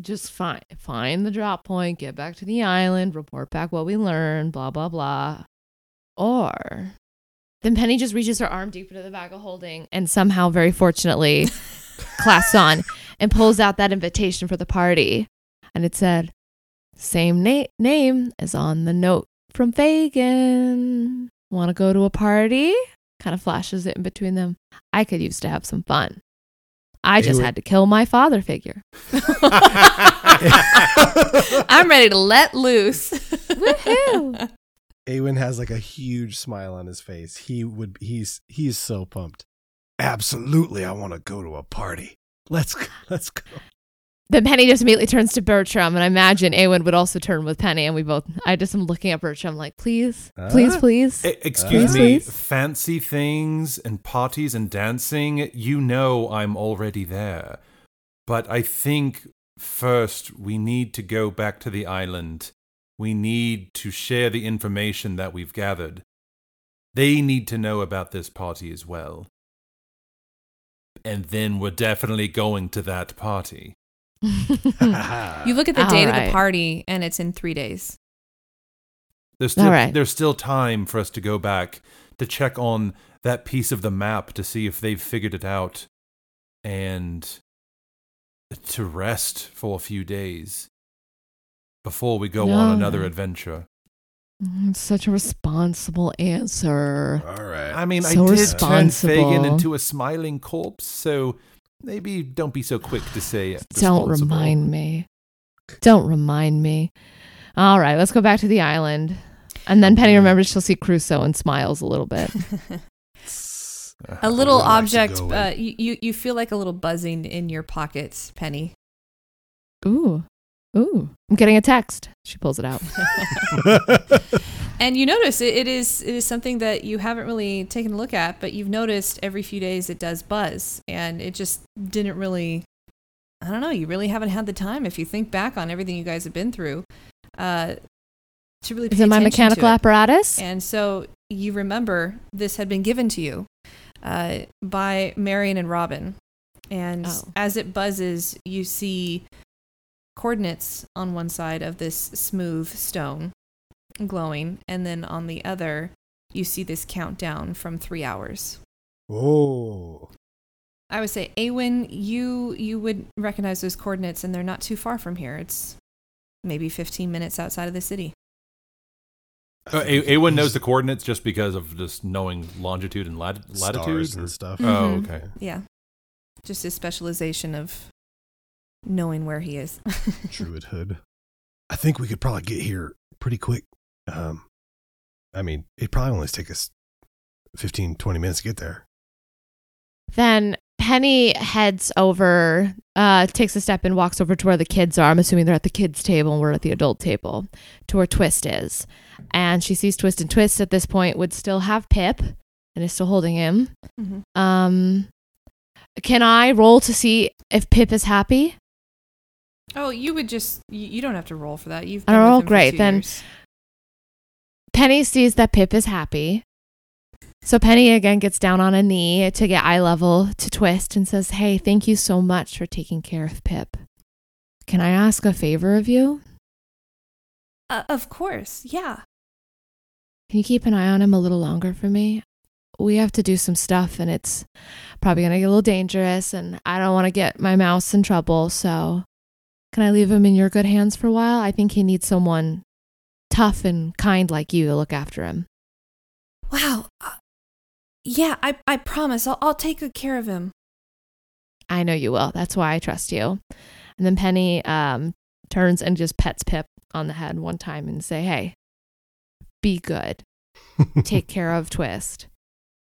just find find the drop point, get back to the island, report back what we learned, blah blah blah. Or then Penny just reaches her arm deep into the bag of holding and somehow, very fortunately, <laughs> clasps on and pulls out that invitation for the party. And it said, same na- name as on the note from Fagin. Want to go to a party? Kind of flashes it in between them. I could use to have some fun. I just Ew. had to kill my father figure. <laughs> I'm ready to let loose. Woohoo! Awen has like a huge smile on his face. He would he's he's so pumped. Absolutely, I want to go to a party. Let's go, let's go. Then Penny just immediately turns to Bertram, and I imagine Awen would also turn with Penny, and we both. I just am looking at Bertram like, please, please, please. E- excuse Uh, me, please. fancy things and parties and dancing, you know I'm already there. But I think first we need to go back to the island. We need to share the information that we've gathered. They need to know about this party as well. And then we're definitely going to that party. <laughs> You look at the All date of the party, and it's in three days. There's still, All right. there's still time for us to go back to check on that piece of the map to see if they've figured it out and to rest for a few days before we go on another adventure. Mm, Such a responsible answer. All right. I mean, So I did turn Fagin into a smiling corpse, so maybe don't be so quick to say Don't remind me. Don't remind me. All right, let's go back to the island. And then Penny remembers she'll see Crusoe and smiles a little bit. <laughs> A little I would like to object. go Uh, you, you you feel like a little buzzing in your pockets, Penny. Ooh, ooh! I'm getting a text. She pulls it out. <laughs> <laughs> And you notice it, it is it is something that you haven't really taken a look at, but you've noticed every few days it does buzz, and it just didn't really. I don't know. You really haven't had the time, if you think back on everything you guys have been through, uh, to really. Is pay it my mechanical it. apparatus? And so you remember this had been given to you uh, by Marion and Robin. And Oh. as it buzzes, you see coordinates on one side of this smooth stone glowing. And then on the other, you see this countdown from three hours. Oh. I would say, Awen, you you would recognize those coordinates, and they're not too far from here. It's maybe 15 minutes outside of the city. Uh, A- Awen knows the coordinates just because of just knowing longitude and lat- latitude Stars and stuff. Oh, Mhm. okay. Yeah, just his specialization of knowing where he is. <laughs> Druid Hood. I think we could probably get here pretty quick. Um, I mean, it probably only takes us 15, 20 minutes to get there. Then Penny heads over, uh, takes a step and walks over to where the kids are. I'm assuming they're at the kids' table and we're at the adult table, to where Twist is. And she sees Twist, and Twist at this point would still have Pip and is still holding him. Mhm. Um, can I roll to see if Pip is happy? Oh, you would just you, you don't have to roll for that. You've I been don't with roll? him for Great, two then- years. Penny sees that Pip is happy. So Penny again gets down on a knee to get eye level to Twist and says, Hey, thank you so much for taking care of Pip. Can I ask a favor of you? Uh, of course, yeah. Can you keep an eye on him a little longer for me? We have to do some stuff and it's probably going to get a little dangerous and I don't want to get my mouse in trouble. So, can I leave him in your good hands for a while? I think he needs someone tough and kind like you to look after him. Wow. Uh, yeah, I I promise. I'll I'll take good care of him. I know you will. That's why I trust you. And then Penny um, turns and just pets Pip on the head one time and say, "Hey, be good. <laughs> Take care of Twist."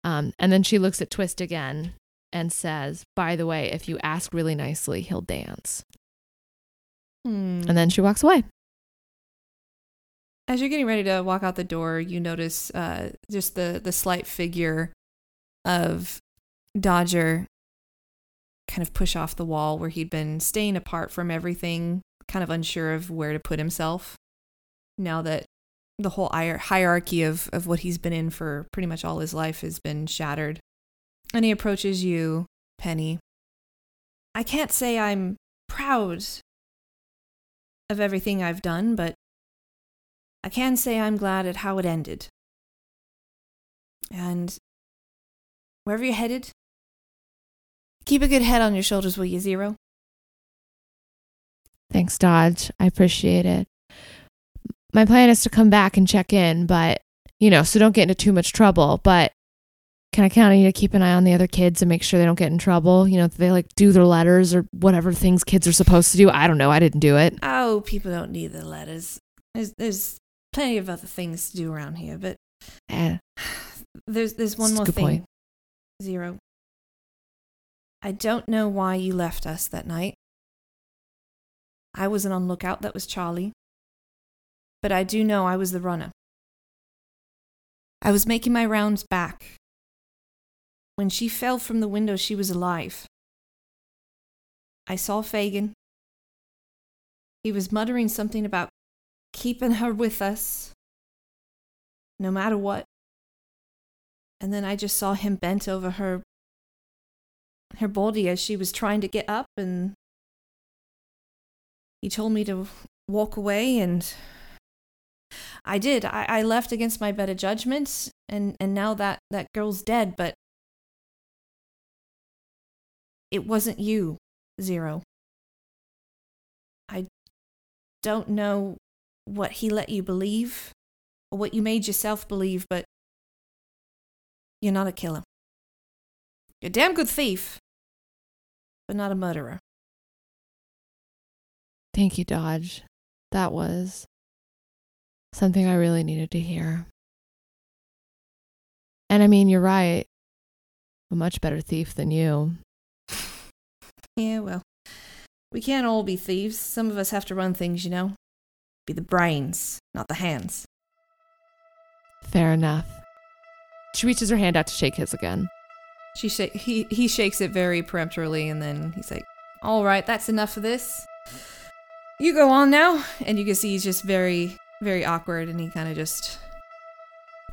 Um, and then she looks at Twist again and says, "By the way, if you ask really nicely, he'll dance." Hmm. And then she walks away. As you're getting ready to walk out the door, you notice uh, just the the slight figure of Dodger kind of push off the wall where he'd been staying apart from everything, kind of unsure of where to put himself. Now that the whole hierarchy of, of what he's been in for pretty much all his life has been shattered. And he approaches you, Penny. I can't say I'm proud of everything I've done, but I can say I'm glad at how it ended. And wherever you're headed, keep a good head on your shoulders, will you, Zero? Thanks, Dodge. I appreciate it. My plan is to come back and check in, but you know, so don't get into too much trouble. But can I count on you to keep an eye on the other kids and make sure they don't get in trouble? You know, they like do their letters or whatever things kids are supposed to do. I don't know. I didn't do it. Oh, people don't need the letters. There's, there's plenty of other things to do around here, but Eh, there's there's one more thing. point. Zero. I don't know why you left us that night. I wasn't on lookout, that was Charlie. But I do know I was the runner. I was making my rounds back. When she fell from the window, she was alive. I saw Fagin. He was muttering something about keeping her with us, no matter what. And then I just saw him bent over her her body as she was trying to get up and he told me to walk away and I did. I, I left against my better judgment and, and now that, that girl's dead, but it wasn't you, Zero. I don't know what he let you believe or what you made yourself believe, but you're not a killer. You're a damn good thief, but not a murderer. thank you, Dodge. That was something I really needed to hear. And I mean, you're right. A much better thief than you. <laughs> Yeah, well, we can't all be thieves. Some of us have to run things, you know. Be the brains, not the hands. Fair enough. She reaches her hand out to shake his again. She sh- he he shakes it very peremptorily, and then he's like, "All right, that's enough of this. You go on now." And you can see he's just very very awkward, and he kind of just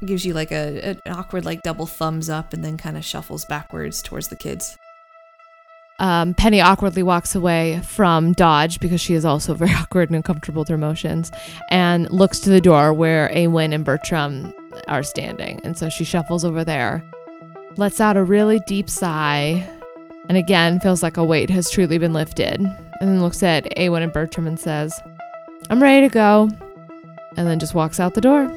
gives you like a an awkward like double thumbs up, and then kind of shuffles backwards towards the kids. Um, Penny awkwardly walks away from Dodge because she is also <laughs> very awkward and uncomfortable with her emotions and looks to the door where Awen and Bertram are standing. And so she shuffles over there lets out a really deep sigh, and again feels like a weight has truly been lifted. And then looks at Awen and Bertram and says, I'm ready to go. And then just walks out the door.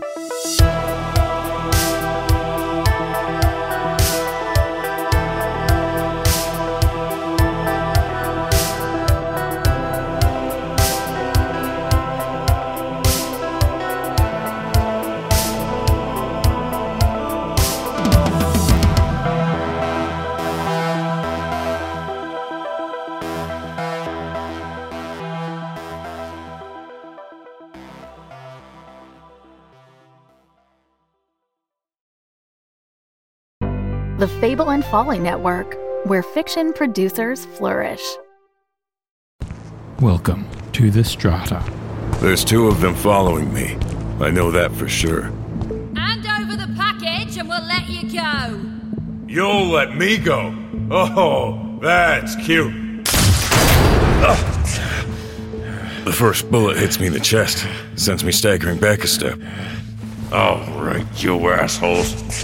Fable and Folly Network, where fiction producers flourish. Welcome to the Strata. There's two of them following me. I know that for sure. Hand over the package and we'll let you go. You'll let me go? Oh, that's cute. Ah. The first bullet hits me in the chest, sends me staggering back a step. All right, you assholes.